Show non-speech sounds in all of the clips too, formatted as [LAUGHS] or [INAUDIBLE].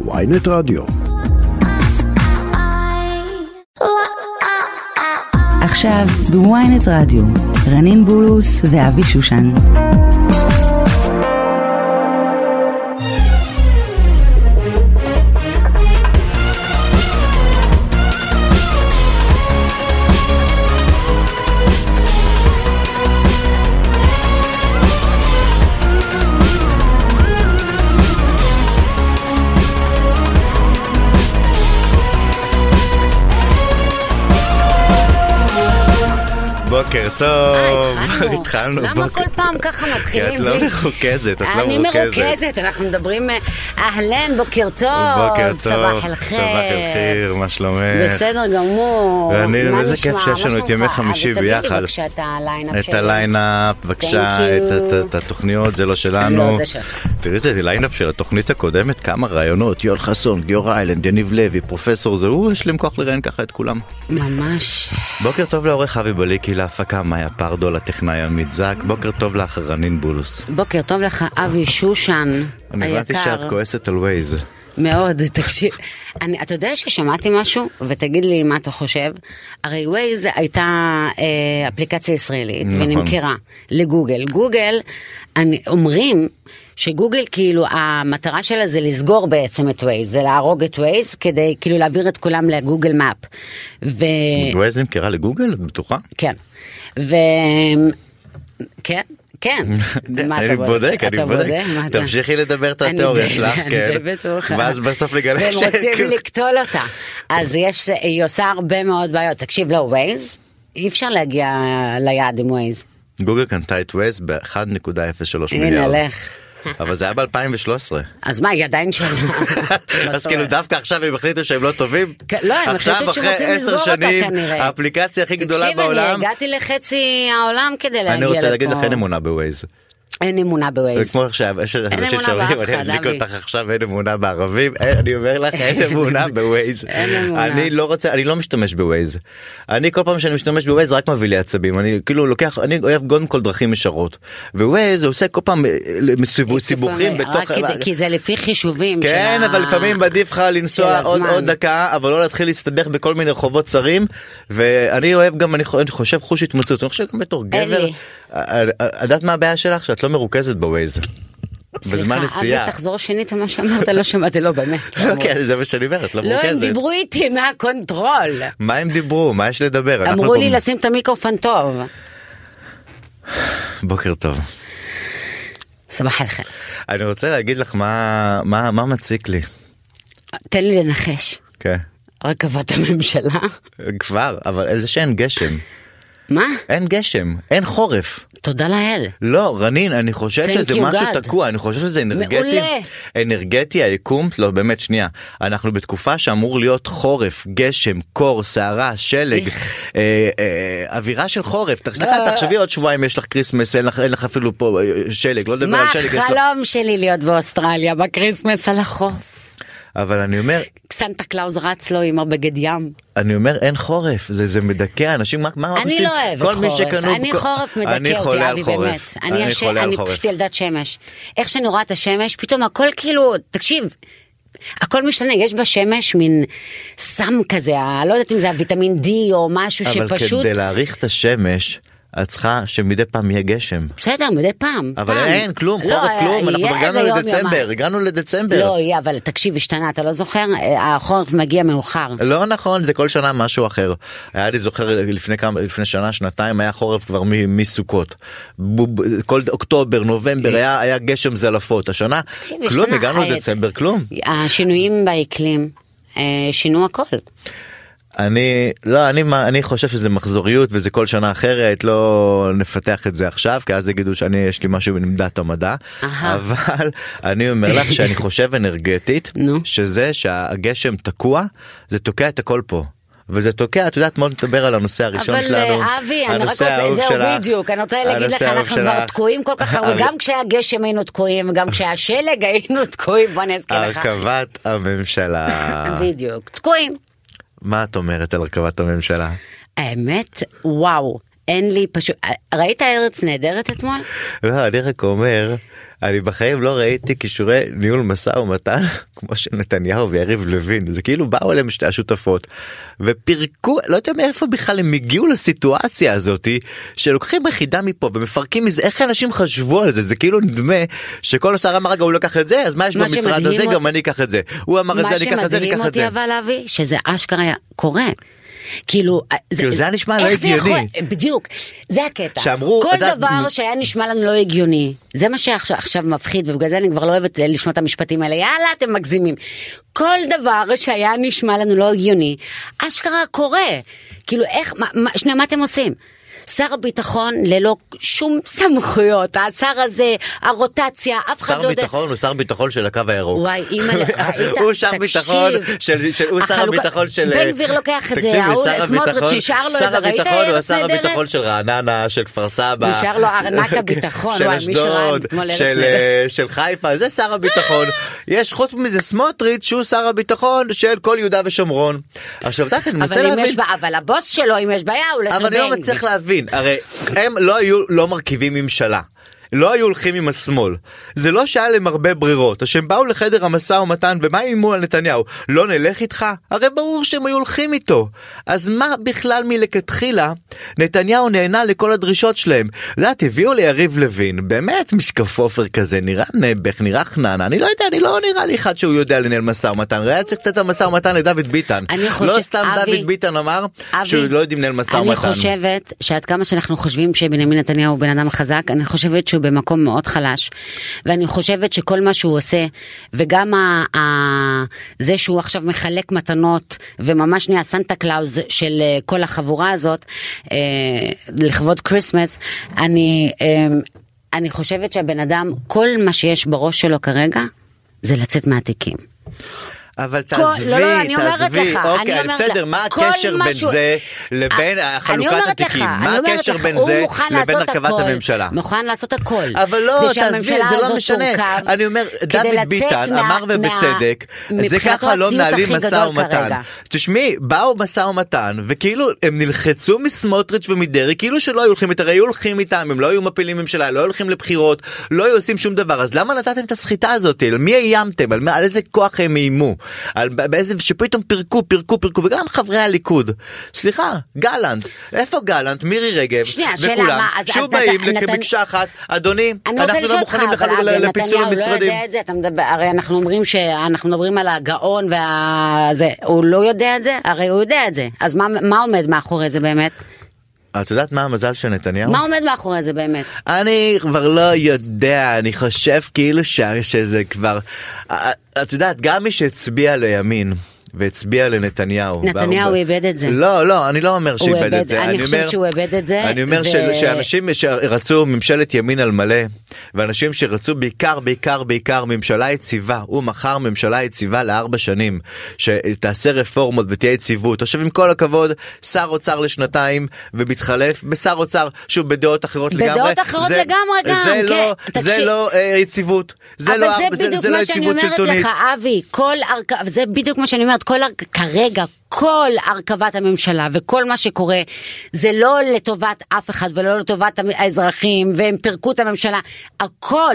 ויינט רדיו. עכשיו בוויינט רדיו, רנין בולוס ואבי שושן. בוקר טוב, אה, [LAUGHS] התחלנו למה. כל פעם ככה כי מתחילים? את לא מרוכזת, את לא אני מרוכזת. מרוכזת, אנחנו מדברים אה, אהלן, בוקר טוב, בוקר טוב, صباح الخير. صباح ال خير, מה שלומך? בסדר גמור. מה איזה? כיף שיש לנו את? ימי אה, חמישי ותביא לי ביחד. בבקשה את ה lineup את. ה lineup, בבקשה. את- התוכניות, זה לא שלנו. לא, שלך. תראי איזה lineup של התוכנית הקודמת, כמה רעיונות, יואל חסון, גיורא איילנד, יניב לוי, פרופסור זה, הוא, יש להם כוח לראיין ככה את כולם. ממש. בוקר טוב לעורך אבי בליקי, להפקה מאיה פרדו, לטכנאי עמית זק, בוקר טוב לך רנין בולוס. בוקר טוב לך, אבי שושן אני הבנתי היקר. שאת כועסת על Waze. מאוד, [LAUGHS] תקשיב. אני, אתה יודע ששמעתי משהו, ותגיד לי מה אתה חושב. הרי Waze הייתה אה, אפליקציה ישראלית, נכון. ונמכרה לגוגל. גוגל, אני, אומרים שגוגל כאילו המטרה שלה זה לסגור בעצם את Waze, זה להרוג את Waze כדי כאילו להעביר את כולם ל Google Map. ו... ווייז נמכרה לגוגל? את בטוחה? כן. ו... כן. מה אתה בודק, אני בודק. תמשיכי לדבר את התיאוריה שלך, כן. ואז בסוף נגלה והם שאין רוצים כלום. לקטול אותה. אז יש, היא עושה הרבה מאוד בעיות. תקשיב, לא, ווייז, אי אפשר להגיע ליעד עם ווייז. גוגל קנתה את ווייז ב-1.03 הנה, מיליארד. לך. אבל זה היה ב-2013. אז מה, היא עדיין שלה. [LAUGHS] אז כאילו דווקא עכשיו הם החליטו שהם לא טובים? כן, לא, הם עכשיו החליטו אחרי שרוצים עשר לסגור אותה שנים כנראה. האפליקציה הכי גדולה תקשיב, אני בעולם. הגעתי לחצי העולם כדי להגיע אני לפה. רוצה להגיד לך אין אמונה בווייז. אין אמונה זה בווייז. כמו עכשיו, יש אנשים שאומרים, אני אבי." אותך עכשיו אין אמונה בערבים, אין, אני אומר לך אין אמונה [LAUGHS] בווייז. אני לא רוצה, אני לא משתמש בווייז. אני כל פעם שאני משתמש בווייז רק מביא לי עצבים, אני כאילו לוקח, אני אוהב קודם כל דרכים ישרות. ווייז עושה כל פעם אה, סיבוכים בתוך... כי זה לפי חישובים כן אבל לפעמים עדיף לך לנסוע עוד דקה אבל לא להתחיל להסתבך בכל מיני רחובות צרים ואני אוהב גם אני חו- אני חושב חוש התמצאות אני חושב גם בתור גבר. אה, אה, את יודעת מה הבעיה שלך שאת לא מרוכזת בווייז. בזמן סליחה, נסיעה. אבי, תחזור שנית מה שאמרת, לא שמעתי, לא באמת. לא, כן, זה מה שאני אומר, את לא לא, הם מרוכזת. דיברו איתי מה control. מה הם דיברו? מה יש לדבר? אמרו לי לשים את המיקרופון טוב. בוקר טוב. סבח לכם. אני רוצה להגיד לך מה מה מה מציק לי. תן לי לנחש. כן. רכבת הממשלה? כבר אבל זה שאין גשם. מה? אין גשם אין חורף. תודה לאל. לא רנין אני חושב שזה משהו God. תקוע אני חושב שזה אנרגטי מעולה. אנרגטי היקום לא באמת שנייה אנחנו בתקופה שאמור להיות חורף גשם קור סערה שלג אה, אה, אווירה של חורף אה. תחשבי עוד שבועיים יש לך כריסמס אין לך אין לך אפילו פה אה, שלג לא לדבר מה על שלג לך החלום שלי להיות באוסטרליה בקריסמס על החוף? אבל אני אומר סנטה קלאוז רץ לו עם הבגד ים. אני אומר אין חורף זה זה מדכא אנשים מה מה אני? לא אוהבת כל מי חורף, שקנו- אני כל- חורף אני מדכא חולה אותי אבי חורף. באמת. אני הש- אני. פשוט ילדת שמש. איך שאני רואה את השמש פתאום הכל כאילו תקשיב. הכל משתנה יש בשמש מין סם כזה לא יודעת אם זה הוויטמין D או משהו אבל שפשוט כדי להעריך את השמש את צריכה שמדי פעם יהיה גשם. בסדר מדי פעם. אבל פעם. אין כלום לא, חורף כלום אנחנו יהיה הגענו יום, לדצמבר. הגענו לדצמבר. לא יהיה אבל תקשיב השתנה אתה לא זוכר החורף מגיע מאוחר. לא נכון זה כל שנה משהו אחר היה לי זוכר לפני כמה לפני שנה שנתיים היה חורף כבר מ- מסוכות בוב- כל אוקטובר נובמבר היה היה גשם זלפות השנה תקשיב, כלום השתנה, הגענו אה, לדצמבר כלום השינויים באקלים אה, שינו הכל. אני לא אני מה אני חושב שזה מחזוריות וזה כל שנה אחרת לא נפתח את זה עכשיו כי אז יגידו שאני יש לי משהו בעמדת המדע אהה. אבל אני אומר לך שאני חושב אנרגטית. [LAUGHS] שזה שהגשם תקוע זה תוקע את הכל פה. וזה תוקע את יודעת מאוד לדבר על הנושא הראשון אבל שלנו. אה, אבי, אני רק רוצה, זהו שלך, בדיוק, אני רוצה להגיד לך, אנחנו כבר שלך. תקועים כל כך הרבה, הר- [LAUGHS] גם כשהיה גשם היינו תקועים, וגם כשהיה שלג היינו תקועים, בוא אני אזכיר לך. הרכבת הממשלה. [LAUGHS] בדיוק, תקועים. מה את אומרת על הרכבת הממשלה? האמת, וואו, אין לי פשוט, ראית ארץ נהדרת אתמול? לא, אני רק אומר, אני בחיים לא ראיתי כישורי ניהול משא ומתן [LAUGHS] כמו של נתניהו ויריב לוין זה כאילו באו אליהם שתי השותפות ופירקו לא יודע מאיפה בכלל הם הגיעו לסיטואציה הזאתי שלוקחים יחידה מפה ומפרקים מזה איך אנשים חשבו על זה זה כאילו נדמה שכל השר אמר רגע הוא לקח את זה אז מה יש מה במשרד שמדהים הזה אותי- גם אני אקח את זה הוא אמר את זה אני אקח את זה אני מה אקח את שמדהים זה. אותי אבל אבי שזה אשכרה קורה. כאילו כאילו, זה היה נשמע לא הגיוני. יכול- בדיוק. זה הקטע. שאמרו, כל את יודעת, דבר שהיה נשמע לנו לא הגיוני. זה מה שעכשיו עכשיו מפחיד ובגלל זה אני כבר לא אוהבת לשמוע את המשפטים האלה. יאללה אתם מגזימים. כל דבר שהיה נשמע לנו לא הגיוני אשכרה קורה. כאילו איך מה, מה, שנייה מה אתם עושים. שר הביטחון ללא שום סמכויות, השר הזה, הרוטציה, אף אחד שר לא יודע. ביטחון הוא שר ביטחון של הקו הירוק. וואי, אימא'לה, [LAUGHS] ראית? הוא שר. ביטחון של, הוא שר הביטחון של... בן גביר לוקח את זה, ההוא, שר סמוטריץ' נשאר לו שר איזה, ראית הביטחון הוא שר? הביטחון של רעננה, של כפר סבא. נשאר לו ארנק [LAUGHS] הביטחון, של אשדוד, של. אה, של חיפה, זה שר הביטחון. [GASPS] יש חוץ מזה סמוטריץ' שהוא שר הביטחון של כל יהודה ושומרון. עכשיו, את יודעת, אני מנסה להבין... אבל הבוס שלו, אם יש בעיה, הוא הולך אבל אני לא לבן מצליח גביר. להבין, הרי הם לא היו לא מרכיבים ממשלה. לא היו הולכים עם השמאל. זה לא שהיה להם הרבה ברירות. אז שהם באו לחדר המשא ומתן ומה איימו על נתניהו? לא נלך איתך? הרי ברור שהם היו הולכים איתו. אז מה בכלל מלכתחילה נתניהו נהנה לכל הדרישות שלהם? את יודעת, הביאו ליריב לוין, באמת משקף עופר כזה, נראה נעבך, נראה חננה. אני לא יודע, אני לא נראה לי אחד שהוא יודע לנהל משא ומתן. הרי היה צריך לתת את המשא ומתן לדוד ביטן. אני חושב- לא סתם אבי, דוד ביטן אמר אבי, שהוא לא יודעים לנהל משא ומתן. אני חושבת שעד כמה שאנחנו חושבים שבנימין נתניהו הוא בן אדם חזק, אני חושבת שהוא במקום מאוד חלש. ואני חושבת שכל מה שהוא עושה, וגם ה- ה- זה שהוא עכשיו מחלק מתנות, וממש נהיה סנטה קלאוז של אה, כל החבורה הזאת, אה, לכבוד כריסמס, אני, אה, אני חושבת שהבן אדם, כל מה שיש בראש שלו כרגע, זה לצאת מהתיקים. אבל כל- תעזבי, לא, לא, אני אומרת תעזבי, לך, אוקיי, אני בסדר, לך, מה הקשר בין משהו- זה לבין חלוקת התיקים? לך, מה הקשר לך, בין זה לבין הרכבת הכל, הממשלה? מוכן לעשות הכל. אבל לא, תעזבי, זה לא משנה. אני אומר, דוד ביטן אמר ובצדק, זה ככה לא מנהלים משא ומתן. תשמעי, באו משא ומתן, וכאילו הם נלחצו מסמוטריץ' ומדרעי, כאילו שלא היו הולכים איתם, הרי היו הולכים איתם, הם לא היו מפילים ממשלה, לא היו הולכים לבחירות, לא היו עושים שום דבר, אז למה נתתם את הסחיטה הזאת? על מי איימתם? על איזה כוח הם איימו? על באיזה, שפתאום פירקו, פירקו, פירקו, וגם חברי הליכוד. סליחה, גלנט, איפה גלנט? מירי רגב, שנייה, וכולם, מה, אז- שוב אז באים נת- נתן- אחת, אדוני, אנחנו לא מוכנים אבי, לפיצול נתניהו לא המשרדים. יודע את זה, אתה מדבר, הרי אנחנו אומרים שאנחנו מדברים על הגאון והזה, הוא לא יודע את זה? הרי הוא יודע את זה. אז מה- מה עומד מאחורי זה באמת? את יודעת מה המזל של נתניהו? מה עומד מאחורי זה באמת? אני כבר לא יודע, אני חושב כאילו. שזה כבר... אה, את יודעת, גם מי שהצביע לימין והצביע לנתניהו. נתניהו והרבה- איבד את זה. לא, לא, אני לא אומר שאיבד איבד- את זה. אני חושבת שהוא איבד את זה, אני אומר ו- ש- שאנשים שרצו ממשלת ימין על מלא, ואנשים שרצו בעיקר, בעיקר, בעיקר ממשלה יציבה, הוא מכר ממשלה יציבה לארבע שנים, שתעשה רפורמות ותהיה יציבות. עכשיו עם כל הכבוד, שר אוצר לשנתיים ומתחלף בשר אוצר, שוב בדעות אחרות בדעות לגמרי. אחרות זה- לגמרי גם, זה לא, כן. זה. לא אה, יציבות. זה אבל לא, זה זה, בדיוק זה לא מה שאני יציבות אומרת. לך, אבי, כל ארכה, זה בדיוק מה שאני אומרת, כל ארכה, כרגע, כל הרכבת הממשלה וכל מה שקורה, זה לא לטובת אף אחד ולא לטובת האזרחים, והם פירקו את הממשלה, הכל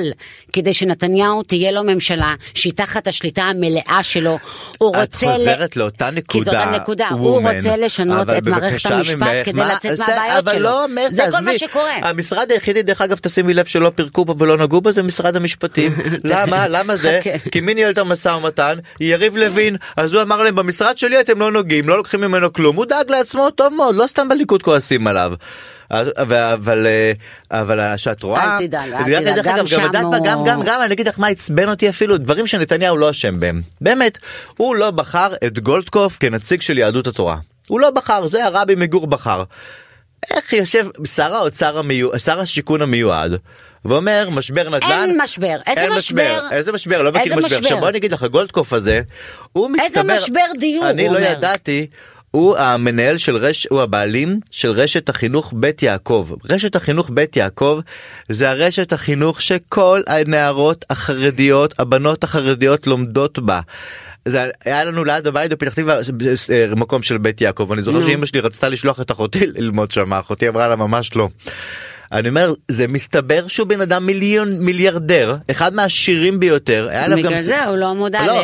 כדי שנתניהו תהיה לו ממשלה שהיא תחת השליטה המלאה שלו. הוא את רוצה... חוזרת לאותה כי זאת נקודה, הנקודה, הוא וומן. רוצה לשנות את מערכת המשפט ממך, כדי מה- לצאת זה- מהבעיות אבל שלו. לא אומר, זה כל תעזבי. מה שקורה. המשרד היחידי דרך אגב תשימי לב שלא פירקו בו ולא נגעו בו זה משרד המשפטים. [LAUGHS] למה? למה זה? חכה. כי מי ניהל את המשא ומתן? יריב לוין. אז הוא אמר להם במשרד שלי אתם לא נוגעים לא לוקחים ממנו כלום הוא דאג לעצמו טוב מאוד לא סתם בליכוד כועסים עליו. אבל אבל אבל שאת רואה, אל תדאג, אל תדאג, גם שם הוא- גם גם גם אני אגיד לך מה עצבן אותי אפילו דברים שנתניהו לא אשם בהם באמת הוא לא בחר את גולדקנופף כנציג של יהדות התורה הוא לא בחר זה הרבי מגור בחר. איך יושב שר האוצר המיועד שר השיכון המיועד ואומר משבר נדל"ן אין משבר. איזה אין משבר? איזה משבר לא מכיר איזה משבר משבר? עכשיו בוא אני אגיד לך גולדקנופף הזה הוא איזה מסתבר משבר דיור, אני לא אומר. ידעתי. הוא המנהל של רש... הוא הבעלים של רשת החינוך בית יעקב. רשת החינוך בית יעקב זה הרשת החינוך שכל הנערות החרדיות, הבנות החרדיות לומדות בה. זה היה לנו ליד הבית בפתח תקווה אה, מקום של בית יעקב אני זוכר נו. שאמא שלי רצתה לשלוח את אחותי ללמוד שם אחותי אמרה לה ממש לא. אני אומר, זה מסתבר שהוא בן אדם מיליון מיליארדר, אחד מהעשירים ביותר. בגלל גם- זה הוא לא מודע לא,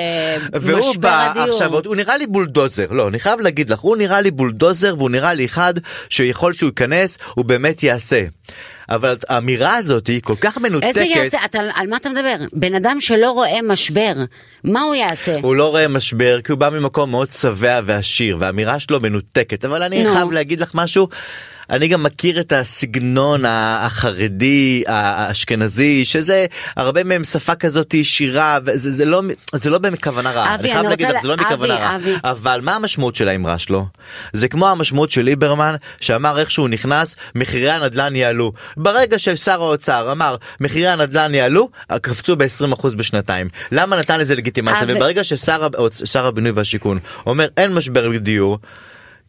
והוא למשבר בא הדיור. עכשיו, הוא נראה לי בולדוזר, לא, אני חייב להגיד לך, הוא נראה לי בולדוזר והוא נראה לי אחד שיכול שהוא ייכנס, הוא באמת יעשה. אבל האמירה הזאת היא כל כך מנותקת. איזה יעשה? אתה, על מה אתה מדבר? בן אדם שלא רואה משבר, מה הוא יעשה? הוא לא רואה משבר כי הוא בא ממקום מאוד שבע ועשיר והאמירה שלו מנותקת אבל אני נו. חייב להגיד לך משהו. אני גם מכיר את הסגנון החרדי האשכנזי שזה הרבה מהם שפה כזאת שירה וזה זה לא זה לא בכוונה רעה. אבי, אני חייב להגיד לך זה לא לה- בכוונה אבי, רעה. אבי. אבל מה המשמעות של האמרה שלו? זה כמו המשמעות של ליברמן שאמר איך שהוא נכנס מחירי הנדל"ן יעלו. ברגע ששר האוצר אמר מחירי הנדל"ן יעלו קפצו ב-20% בשנתיים. למה נתן לזה לגיטימציה? אבל- וברגע ששר הבינוי והשיכון אומר אין משבר דיור.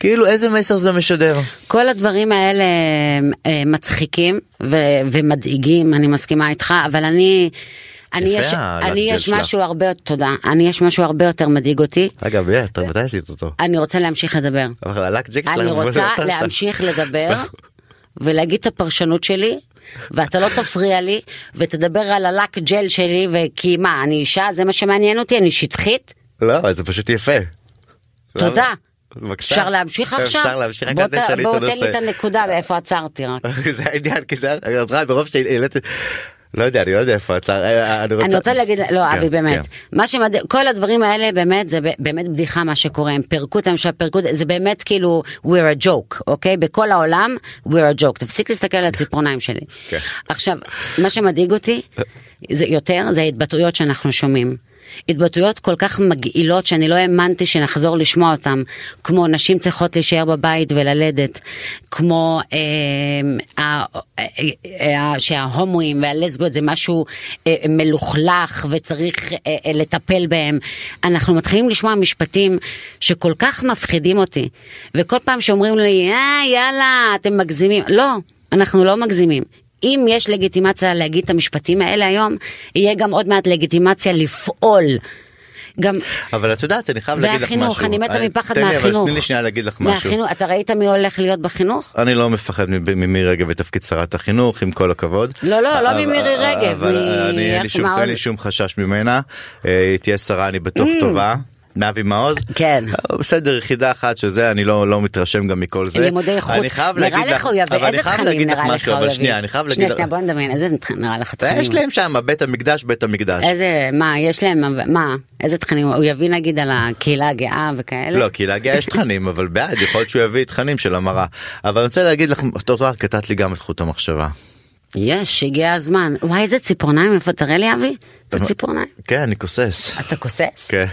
כאילו איזה מסר זה משדר? כל הדברים האלה מצחיקים ו- ומדאיגים, אני מסכימה איתך, אבל אני... אני יש, אני יש שלך. משהו הרבה, תודה, אני יש משהו הרבה יותר מדאיג אותי, אגב, אתה מתי עשית אותו? אני רוצה להמשיך לדבר. אני רוצה להמשיך לדבר [LAUGHS] ולהגיד את הפרשנות שלי. ואתה לא תפריע לי ותדבר על הלק ג'ל שלי וכי מה אני אישה זה מה שמעניין אותי אני שטחית לא, זה פשוט יפה. תודה. בבקשה. אפשר להמשיך עכשיו? אפשר להמשיך, רק בוא על זה שאני בוא את תן לי את הנושא. הנקודה ואיפה עצרתי רק. [LAUGHS] זה העניין, כי זה, את רואה, ברוב שהעליתי, לא יודע, אני לא יודע איפה עצר, אה, אני רוצה, אני רוצה להגיד, לא כן, אבי באמת, כן. מה שמדהים, כל הדברים האלה באמת זה באמת בדיחה מה שקורה, הם פירקו את הממשלה, פירקו, זה באמת כאילו we're a joke, אוקיי? בכל העולם we're a joke, תפסיק להסתכל על הציפורניים שלי. כן. עכשיו, מה שמדאיג אותי זה יותר, זה ההתבטאויות שאנחנו שומעים. התבטאויות כל כך מגעילות שאני לא האמנתי שנחזור לשמוע אותן, כמו נשים צריכות להישאר בבית וללדת, כמו אה, אה, אה, אה, שההומואים והלסביות זה משהו אה, מלוכלך וצריך אה, אה, לטפל בהם. אנחנו מתחילים לשמוע משפטים שכל כך מפחידים אותי, וכל פעם שאומרים לי, אה יאללה, אתם מגזימים, לא, אנחנו לא מגזימים. אם יש לגיטימציה להגיד את המשפטים האלה היום, יהיה גם עוד מעט לגיטימציה לפעול. גם אבל את יודעת, אני חייב להגיד לך משהו. והחינוך, אני מתה מפחד לי, אבל מהחינוך. תני לי שנייה להגיד לך משהו. מהחינוך, אתה ראית מי הולך להיות בחינוך? אני לא מפחד ממירי רגב בתפקיד שרת החינוך, עם כל הכבוד. לא, לא, לא ממירי רגב, אבל אין לי שום-? Mm. חשש ממנה. אה, היא תהיה שרה, אני בטוח טובה. מאבי מעוז? כן. אה, בסדר, יחידה אחת שזה, אני לא לא מתרשם גם מכל זה. לימודי חוץ, אני חייב להגיד לך אבל אני חייב להגיד לך משהו, אבל? שנייה, אני חייב להגיד שנייה, בוא נדמיין, איזה תכנים נראה לך תכנים? יש להם שם בית המקדש, בית המקדש. איזה, מה, יש להם, מה, איזה תכנים, הוא יביא נגיד על הקהילה הגאה וכאלה? לא, קהילה גאה יש תכנים, אבל בעד, יכול להיות שהוא יביא תכנים של המרה. אבל אני רוצה להגיד לך, את יודעת, קטעת לי גם את חוט המחשבה. יש, הגיע הזמן. וואי, איזה ציפורניים, איפה, תראה לי אבי? את הציפורניים. כן, אני כוסס. אתה כוסס? כן.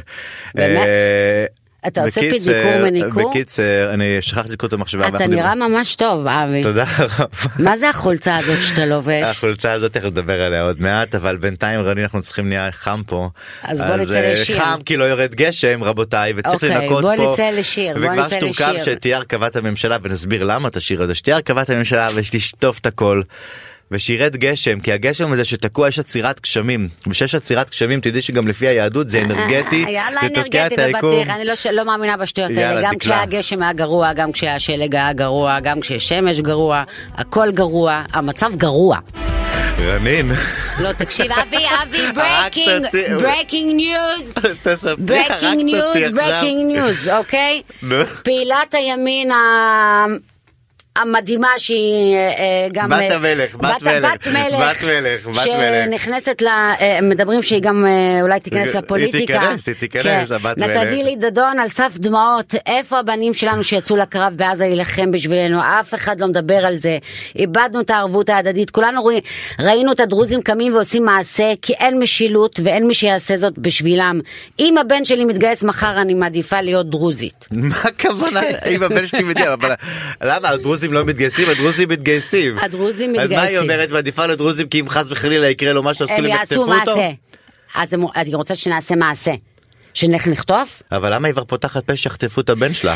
באמת? אה, אתה עושה פדיקור מניקור? בקיצר, אני שכחתי את חוט המחשבה. אתה נראה ממש טוב, אבי. תודה רבה. מה זה החולצה הזאת שאתה לובש? החולצה הזאת תכף נדבר עליה עוד מעט אבל בינתיים רני אנחנו צריכים נהיה חם פה. אז בוא נצא אה, לשיר. חם כי לא יורד גשם רבותיי וצריך אוקיי, לנקות בוא פה. נצא לשיר, בוא וכבר נצא שתורכב לשיר. שתהיה הרכבת הממשלה ונסביר למה את השיר הזה שתהיה הרכבת הממשלה ושתשטוף את הכל. ושירד גשם כי הגשם הזה שתקוע יש עצירת גשמים וכשיש עצירת גשמים תדעי שגם לפי היהדות זה אנרגטי אה, יאללה זה תוקע את היקום. אני לא לא מאמינה בשטויות האלה, גם. כשהגשם היה גרוע, גם כשהשלג היה גרוע, גם כששמש גרוע, הכל גרוע, המצב גרוע. רנין. לא, תקשיב, אבי, אבי, breaking. Breaking news. Breaking news. Breaking news, אוקיי? פעילת הימין ה- המדהימה שהיא אה, גם... בת אה, המלך, בת מלך, בת מלך, בת מלך, בת מלך. שנכנסת ל... אה, מדברים שהיא גם אה, אולי תיכנס היא לפוליטיקה. תיכנס, היא תיכנס, כן. הבת מלך. נתתי דדון על סף דמעות, איפה הבנים שלנו שיצאו לקרב בעזה להילחם בשבילנו? אף אחד לא מדבר על זה. איבדנו את הערבות ההדדית, כולנו רואים, ראינו את הדרוזים קמים ועושים מעשה, כי אין משילות ואין מי שיעשה זאת בשבילם. אם הבן שלי מתגייס מחר, אני מעדיפה להיות דרוזית. מה הכוונה אם הבן שלי מתגייס אבל למה הדרוזים לא מתגייסים הדרוזים מתגייסים הדרוזים אז מה היא מתגייסים. אומרת מעדיפה לדרוזים כי אם חס וחלילה יקרה לו משהו אז הם יעשו מעשה. אז אני רוצה שנעשה מעשה. שנלך נחטוף? אבל למה היא כבר פותחת פה שיחטפו את הבן שלה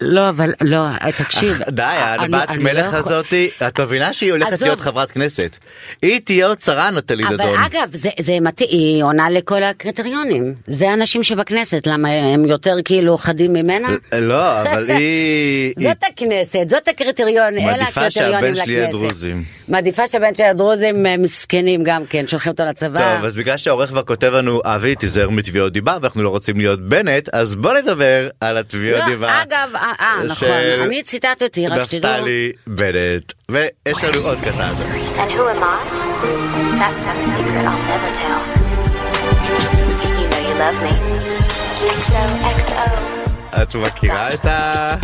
לא, אבל לא, תקשיב. [LAUGHS] די, הבת מלך לא יכול- הזאתי, את מבינה שהיא הולכת. להיות חברת כנסת. היא תהיה עוד שרה נטלי אבל דדון. אגב, זה, זה מתאים, היא עונה לכל הקריטריונים. זה אנשים שבכנסת, למה הם יותר כאילו חדים ממנה? לא, אבל [LAUGHS] היא... זאת הכנסת, זאת הקריטריון, אלה הקריטריונים לכנסת. מעדיפה שהבן שלי הדרוזים אה, מסכנים גם כן, שולחים אותו לצבא. טוב, אז בגלל שהעורך כבר כותב לנו, אבי, תיזהר מתביעות דיבה, ואנחנו לא רוצים להיות בנט, אז בוא נדבר על התביעות לא, דיבה. אגב, אה, אה, נכון, של אני ציטטתי, רק שתדעו. נפתלי בנט. ויש לנו עוד קטן. And who am I? That's not a secret I'll never tell. You know you love me. XOXO. את מכירה את ה...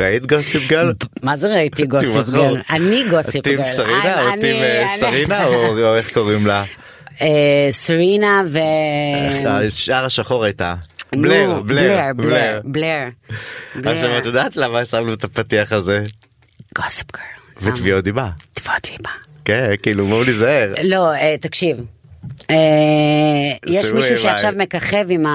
ראית גוסיפ גל? מה זה ראיתי גוסיפ. גרל? אני גוסיפ גרל. טים סרינה או טים אה, סרינה או איך קוראים לה? אה, סרינה ו... השאר השחור הייתה. בלר, בלר, בלר. בלר. עכשיו את יודעת למה שמנו את הפתיח הזה? גוסיפ גרל. ותביעות דיבה. תביעות דיבה. כן, כאילו בואו ניזהר. לא, אה, תקשיב. אה, יש שימו מישהו שעכשיו. מככב עם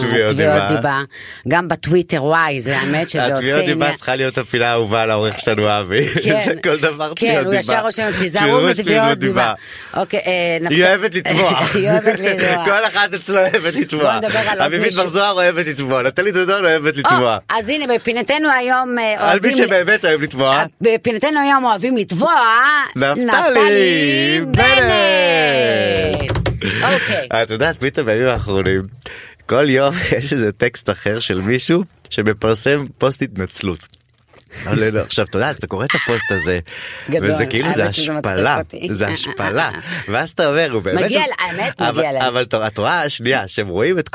תביעות התביעות דיבה. גם בטוויטר, וואי, זה האמת שזה עושה התביעות דיבה עניין. צריכה להיות הפינה האהובה על העורך שלנו אבי. כן, [LAUGHS] זה כל דבר כן, תביעות הוא דיבה. ישר רושם, תיזהרו מתביעות דיבה. אוקיי, אה, היא אוהבת לתבוע. [LAUGHS] כל אחת אצלו אוהבת לתבוע. אביבית. בר זוהר אוהבת לתבוע. נטלי דודון אוהבת או, לתבוע. אז הנה, בפינתנו היום אה, על מי אוהבים... שבאמת אוהב לתבוע. בפינתנו היום אוהבים לתבוע נפתלי בנט. אוקיי. את יודעת פתאום בימים האחרונים כל יום [LAUGHS] יש איזה טקסט אחר של מישהו שמפרסם פוסט התנצלות. אבל לא, עכשיו אתה יודע אתה קורא את הפוסט הזה וזה כאילו זה השפלה. זה השפלה ואז אתה אומר הוא באמת מגיע האמת, אבל- מגיע להם. אבל אתה- את רואה שנייה שהם רואים את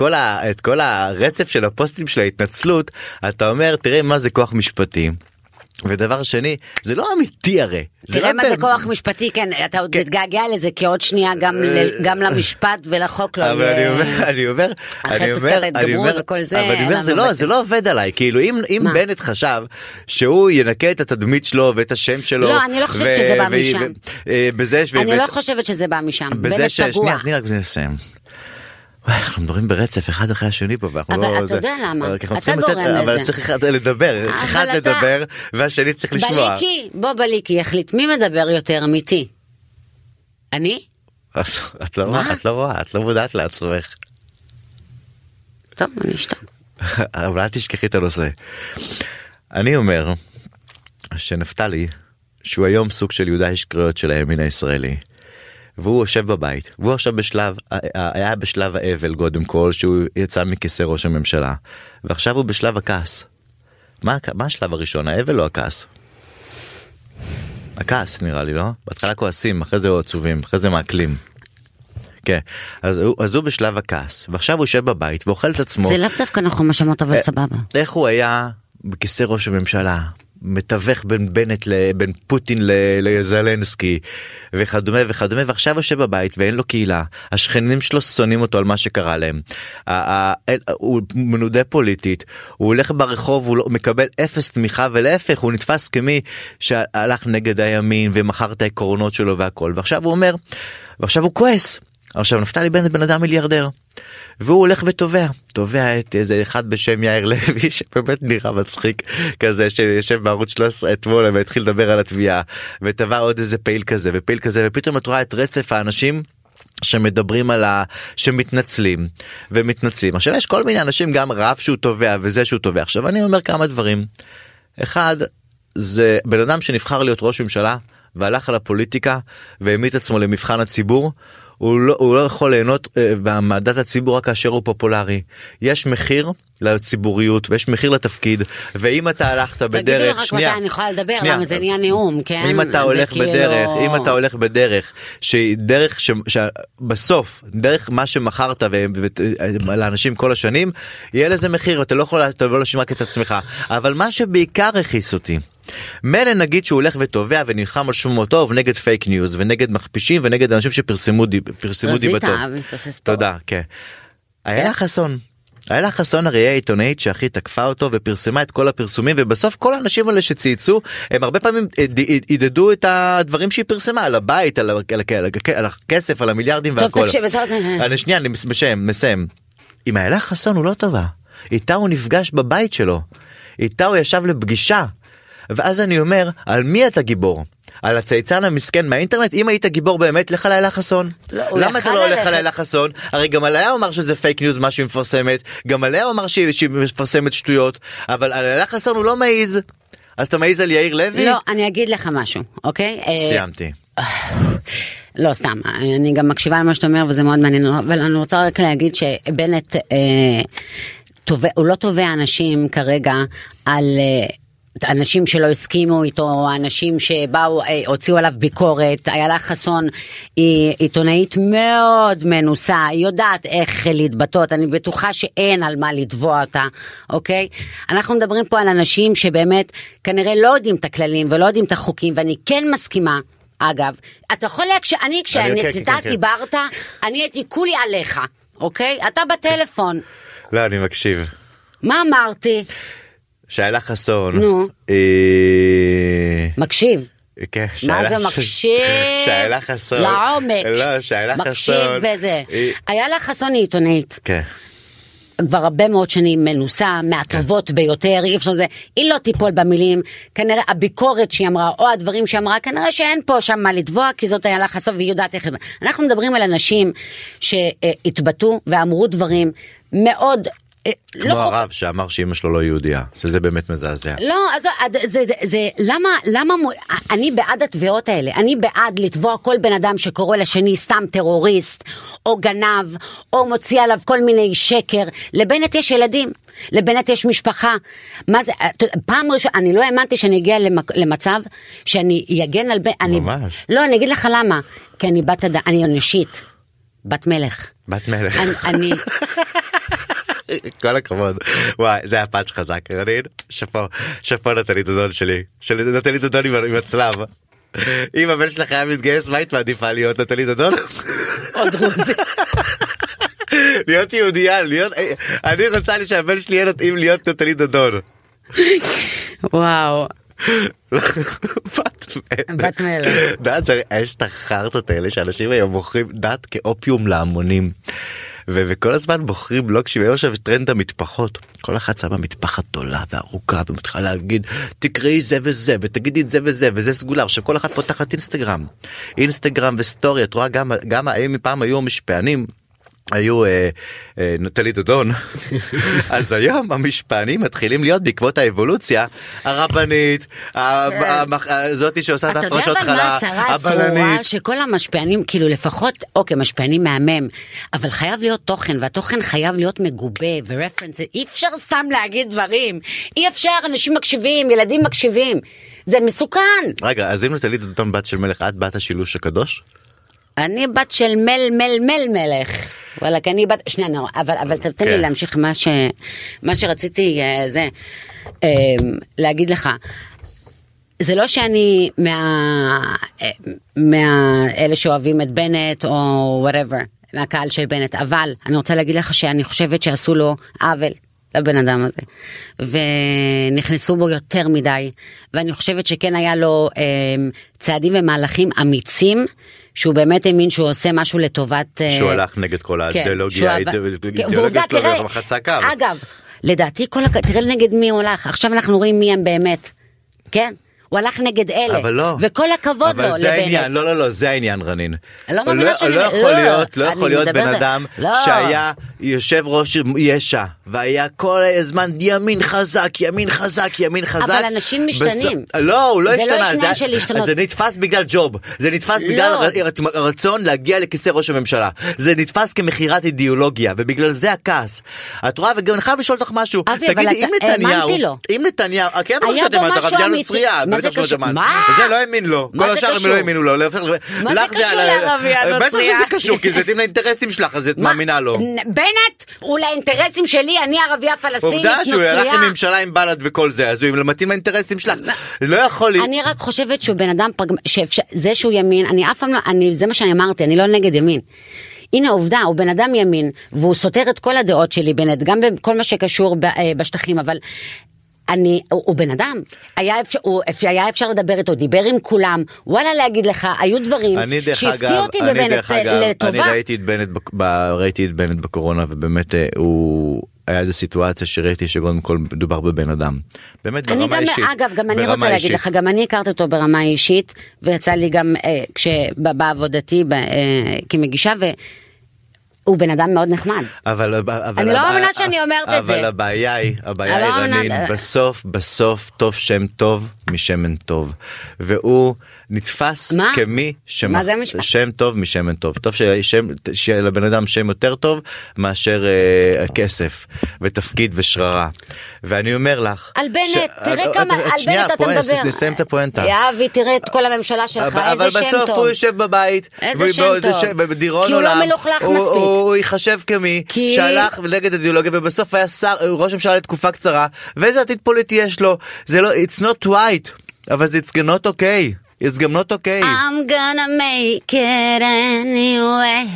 כל הרצף של הפוסטים של ההתנצלות אתה אומר תראה מה זה כוח משפטי. ודבר שני זה לא אמיתי הרי. תראה מה זה כוח משפטי, כן, אתה עוד כן. תתגעגע לזה, כי עוד שנייה גם גם למשפט ולחוק לא אבל אני אומר, אני אומר, אני אומר, אני אומר, זה, אבל אני אומר, אין זה לנו לא. זה לא עובד עליי, כאילו אם? בנט חשב שהוא ינקה את התדמית שלו ואת השם שלו, לא, אני לא חושבת שזה בא משם. אה, אני לא חושבת שזה בא משם, בנט ש... פגוע. שנייה, תני רק לסיים. וואי, אנחנו מדברים ברצף אחד אחרי השני פה ואנחנו אבל לא... אתה זה- יודע למה, אבל אתה גורם לתת- אבל לזה. צריך אחד לדבר, אחד אתה- לדבר והשני צריך לשמוע. בליקי, בוא בליקי, יחליט מי מדבר יותר אמיתי? אני? את לא? רואה, את לא רואה, את לא מודעת לעצמך. טוב, אני אשתוק. אבל אל תשכחי את הנושא. אני אומר שנפתלי שהוא היום סוג של יהודה איש קריאות של הימין הישראלי. והוא יושב בבית והוא עכשיו בשלב היה בשלב האבל קודם כל שהוא יצא מכיסא ראש הממשלה ועכשיו הוא בשלב הכעס. מה, מה השלב הראשון האבל או הכעס? הכעס נראה לי לא? בהתחלה כועסים אחרי זה עצובים אחרי זה מעכלים. כן אז הוא, אז הוא בשלב הכעס ועכשיו הוא יושב בבית ואוכל את עצמו. זה לאו דווקא נכון מה שאמרת, אבל אה, סבבה. איך הוא היה בכיסא ראש הממשלה מתווך בין בנט ל- בין פוטין לזלנסקי וכדומה וכדומה ועכשיו יושב בבית ואין לו קהילה השכנים שלו שונאים אותו על מה שקרה להם. הוא מנודה פוליטית הוא הולך ברחוב הוא לא- מקבל אפס תמיכה ולהפך הוא נתפס כמי שהלך נגד הימין ומכר את העקרונות שלו והכל ועכשיו הוא אומר ועכשיו הוא כועס. עכשיו נפתלי בנט בן אדם מיליארדר. והוא הולך ותובע תובע את איזה אחד בשם יאיר לוי [LAUGHS] שבאמת נראה מצחיק כזה שיושב בערוץ 13 אתמול והתחיל לדבר על התביעה ותבע עוד איזה פעיל כזה ופעיל כזה ופתאום את רואה את רצף האנשים. שמדברים על ה... שמתנצלים ומתנצלים עכשיו יש כל מיני אנשים גם רב שהוא תובע וזה שהוא תובע עכשיו אני אומר כמה דברים. אחד זה בן אדם שנבחר להיות ראש ממשלה והלך על הפוליטיקה והעמיד עצמו למבחן הציבור. הוא לא, הוא לא יכול ליהנות אה, במעדת הציבור רק כאשר הוא פופולרי. יש מחיר לציבוריות ויש מחיר לתפקיד ואם אתה הלכת תגידו בדרך רק שנייה מתי אני יכולה לדבר, שנייה. למה זה נהיה נאום, כן? אם אתה הולך כאילו- בדרך אם אתה הולך בדרך שהיא דרך ש- שבסוף דרך מה שמכרת ו- ו- לאנשים כל השנים יהיה לזה מחיר ואתה לא יכול אתה לא רק את עצמך אבל מה שבעיקר הכעיס אותי. מילא נגיד שהוא הולך ותובע ונלחם על שמו טוב נגד פייק ניוז ונגד מכפישים ונגד אנשים שפרסמו די- פרסמו דיבתו. ספורט. תודה כן. איילה חסון. איילה חסון הרי היא העיתונאית שהכי תקפה אותו ופרסמה את כל הפרסומים ובסוף כל האנשים האלה שצייצו הם הרבה פעמים הדהדו את הדברים שהיא פרסמה על הבית על, על, ה- על הכסף על המיליארדים טוב, והכל. תקשיב, בסדר. אני שנייה אני מסיים מסיים. עם איילה חסון הוא לא טובה. איתה הוא נפגש בבית שלו. איתה הוא ישב לפגישה. ואז אני אומר, על מי אתה גיבור? על הצייצן המסכן מהאינטרנט? אם היית גיבור באמת, לך לאיילה חסון. לא, למה אתה לא הולך. לאיילה חסון? הרי גם עליה הוא אמר שזה פייק ניוז מה שהיא מפרסמת, גם עליה הוא אמר שהיא שהיא מפרסמת שטויות, אבל על אלה חסון הוא לא מעז. אז אתה מעז על יאיר לוי? לא, אני אגיד לך משהו, אוקיי? אה, סיימתי. [SIGHS] לא סתם, אני גם מקשיבה למה שאתה אומר וזה מאוד מעניין, אבל אני רוצה רק להגיד שבנט, אה, תובע, הוא לא תובע אנשים כרגע על... אה, אנשים שלא הסכימו איתו, אנשים שבאו, אה, הוציאו עליו ביקורת, איילה חסון היא עיתונאית מאוד מנוסה, היא יודעת איך להתבטאות, אני בטוחה שאין על מה לתבוע אותה, אוקיי? אנחנו מדברים פה על אנשים שבאמת כנראה לא יודעים את הכללים ולא יודעים את החוקים, ואני כן מסכימה אגב, אתה יכול להקש... אני כשאני כן, כן, אתה כן, כן. דיברת, אני הייתי כולי עליך, אוקיי? אתה בטלפון. לא, אני מקשיב. מה אמרתי? שאלה חסון. נו. אה, מקשיב. כן, מה זה מקשיב? שאלה חסון. לעומק. לא, שאלה חסון. מקשיב בזה. היא- איילה חסון היא עיתונאית. כן. כבר הרבה מאוד שנים מנוסה, מהטובות ביותר, אי אפשר זה, היא לא תיפול במילים, כנראה הביקורת שהיא אמרה, או הדברים שהיא אמרה, כנראה שאין פה שם מה לתבוע, כי זאת איילה חסון והיא יודעת איך... אנחנו מדברים על אנשים שהתבטאו ואמרו דברים מאוד... אה, כמו לא חוק- הרב שאמר שאימא שלו לא יהודייה, שזה באמת מזעזע. לא, אז זה, זה, זה, למה, למה, אני בעד התביעות האלה, אני בעד לתבוע כל בן אדם שקורא לשני סתם טרוריסט, או גנב, או מוציא עליו כל מיני שקר, לבנט יש ילדים. לבנט יש משפחה. מה זה, יודע, פעם ראשונה, אני לא האמנתי שאני אגיע למק, למצב שאני אגן על בן... אני- ממש. לא, אני אגיד לך למה. כי אני בת אדם, אני אנושית. בת מלך. בת מלך. אני, אני, [LAUGHS] כל הכבוד. וואי, זה היה פאנץ' חזק, רנין. שאפו, שאפו נטלי דודון שלי. של נטלי דודון עם עם הצלב. אם הבן שלך היה מתגייס, מה היית מעדיפה להיות נטלי דדון? עוד דרוזי. להיות יהודייה, להיות... אני רוצה לי שהבן שלי יהיה מתאים להיות נטלי דדון. וואו. בת מלך. בת מלך. דת זה יש את החרטות האלה שאנשים היום מוכרים דת כאופיום להמונים. וכל הזמן בוחרים בלוג היום עכשיו טרנד המטפחות. כל אחת שמה מטפחת גדולה וארוכה ומתחילה להגיד תקראי זה וזה ותגידי את זה וזה וזה סגולה. עכשיו כל אחת פותחת אינסטגרם. אינסטגרם וסטורי את רואה גם גם האם מפעם היו המשפענים. היו אה, אה, נטלי דודון. [LAUGHS] אז היום המשפענים מתחילים להיות בעקבות האבולוציה הרבנית המח- זאתי שעושה את אתה יודע ההפרשות אבל מה חלה הצרה הצרורה הבלנית. שכל המשפיענים כאילו לפחות אוקיי משפיענים מהמם אבל חייב להיות תוכן והתוכן חייב להיות מגובה ורפרנס אי אפשר סתם להגיד דברים אי אפשר אנשים מקשיבים ילדים מקשיבים זה מסוכן. רגע אז אם נטלי דדון בת של מלך את בת השילוש הקדוש אני בת של מל מל מל מלך. וואלה, כי אני בת, שנייה, נו, אבל, אבל תן לי כן. להמשיך מה, ש, מה שרציתי, אה, זה, אה, להגיד לך. זה לא שאני מה... אה, מהאלה שאוהבים את בנט או whatever, מהקהל של בנט, אבל אני רוצה להגיד לך שאני חושבת שעשו לו עוול. לבן אדם הזה ונכנסו בו יותר מדי ואני חושבת שכן היה לו אה, צעדים ומהלכים אמיצים שהוא באמת האמין שהוא עושה משהו לטובת אה, שהוא הלך נגד כל כן, האידיאולוגיה האידיאולוגיה שלו תראה, וגם חצה קו. אגב, לדעתי כל הק... תראה נגד מי הוא הלך, עכשיו אנחנו רואים מי הם באמת, כן? הוא הלך נגד אלה, אבל לא. וכל הכבוד לו אבל זה העניין, לבנט. לא לא לא זה העניין רנין. לא מאמינה שאני- לא יכול לא, להיות, לא יכול להיות בן מדברת- אדם לא. שהיה יושב ראש יש"ע והיה כל הזמן ימין חזק ימין חזק ימין חזק. אבל אנשים משתנים. בס- לא הוא לא זה לא השתנה. עניין של להשתנות. זה נתפס בגלל ג'וב זה נתפס לא. בגלל ר- רצון להגיע לכיסא ראש הממשלה זה נתפס כמכירת אידיאולוגיה ובגלל זה הכעס. את רואה וגם אני חייב לשאול אותך משהו. אבי, אבל תגידי אם אתה- נתניהו. אם נתניהו כן ברור שאתם הרב אמיתי. צרייה מה בטח זה שלא קשור? שמעת. מה? זה לא האמין לו כל השאר הם? לא האמינו לו. לא- מה זה קשור על ה- לערבי בטח? שזה קשור כי זה התאים לאינטרסים שלך אז את? מאמינה לו. בנט הוא לאינטרסים שלי, אני ערבייה פלסטינית, עובדה שהוא הלך. עם ממשלה עם בל"ד וכל זה אז הוא מתאים לאינטרסים שלך. לא יכול להיות. אני רק חושבת שהוא בן אדם. זה שהוא ימין, אני אף פעם לא, זה מה שאני אמרתי, אני לא נגד ימין. הנה עובדה, הוא בן אדם ימין, והוא סותר את כל הדעות שלי בנט, גם בכל מה שקשור אה, בשטחים, אבל אני, הוא, הוא בן אדם, היה אפשר, הוא, היה אפשר לדבר איתו, דיבר עם כולם, וואלה להגיד לך, היו דברים שהפתיעו אותי אני בבנט דרך אגב, אני לטובה. ראיתי את בנט, בק- ב- ראיתי את בנט בקורונה ובאמת אה, הוא היה איזה סיטואציה שראיתי שקודם כל מדובר בבן אדם. באמת אני ברמה גם, אישית. אגב, גם אני רוצה להגיד אישית. לך, גם אני הכרתי אותו ברמה אישית, ויצא לי גם אה, כשבעבודתי אה, כמגישה, והוא בן אדם מאוד נחמד. אבל, אבל אני לא הבעיה- מאמינה שאני אומרת את זה. אבל הבעיה היא, הבעיה אני היא לא רנין, בסוף בסוף טוב שם טוב משמן טוב. והוא נתפס מה? כמי שמח... מה זה המשפט? שם טוב משמן טוב. טוב ששם, שיהיה לבן אדם שם יותר טוב מאשר אה, כסף ותפקיד ושררה. ואני אומר לך... על בנט, ש- תראה אה, כמה, אה, על שנייה, בנט אתה מדבר. נסיים את הפואנטה. אה, אבי, תראה את כל הממשלה שלך, אבל איזה שם בסוף טוב. הוא יושב בבית, איזה שם טוב. בדיראון כי הוא לא עולם, מלוכלך הוא- מספיק. הוא הוא ייחשב כמי כי- שהלך נגד אידיאולוגיה ובסוף היה שר ראש ממשלה לתקופה קצרה ואיזה עתיד פוליטי יש לו זה לא it's not right אבל זה it's not okay it's גם not okay I'm gonna make it anyway.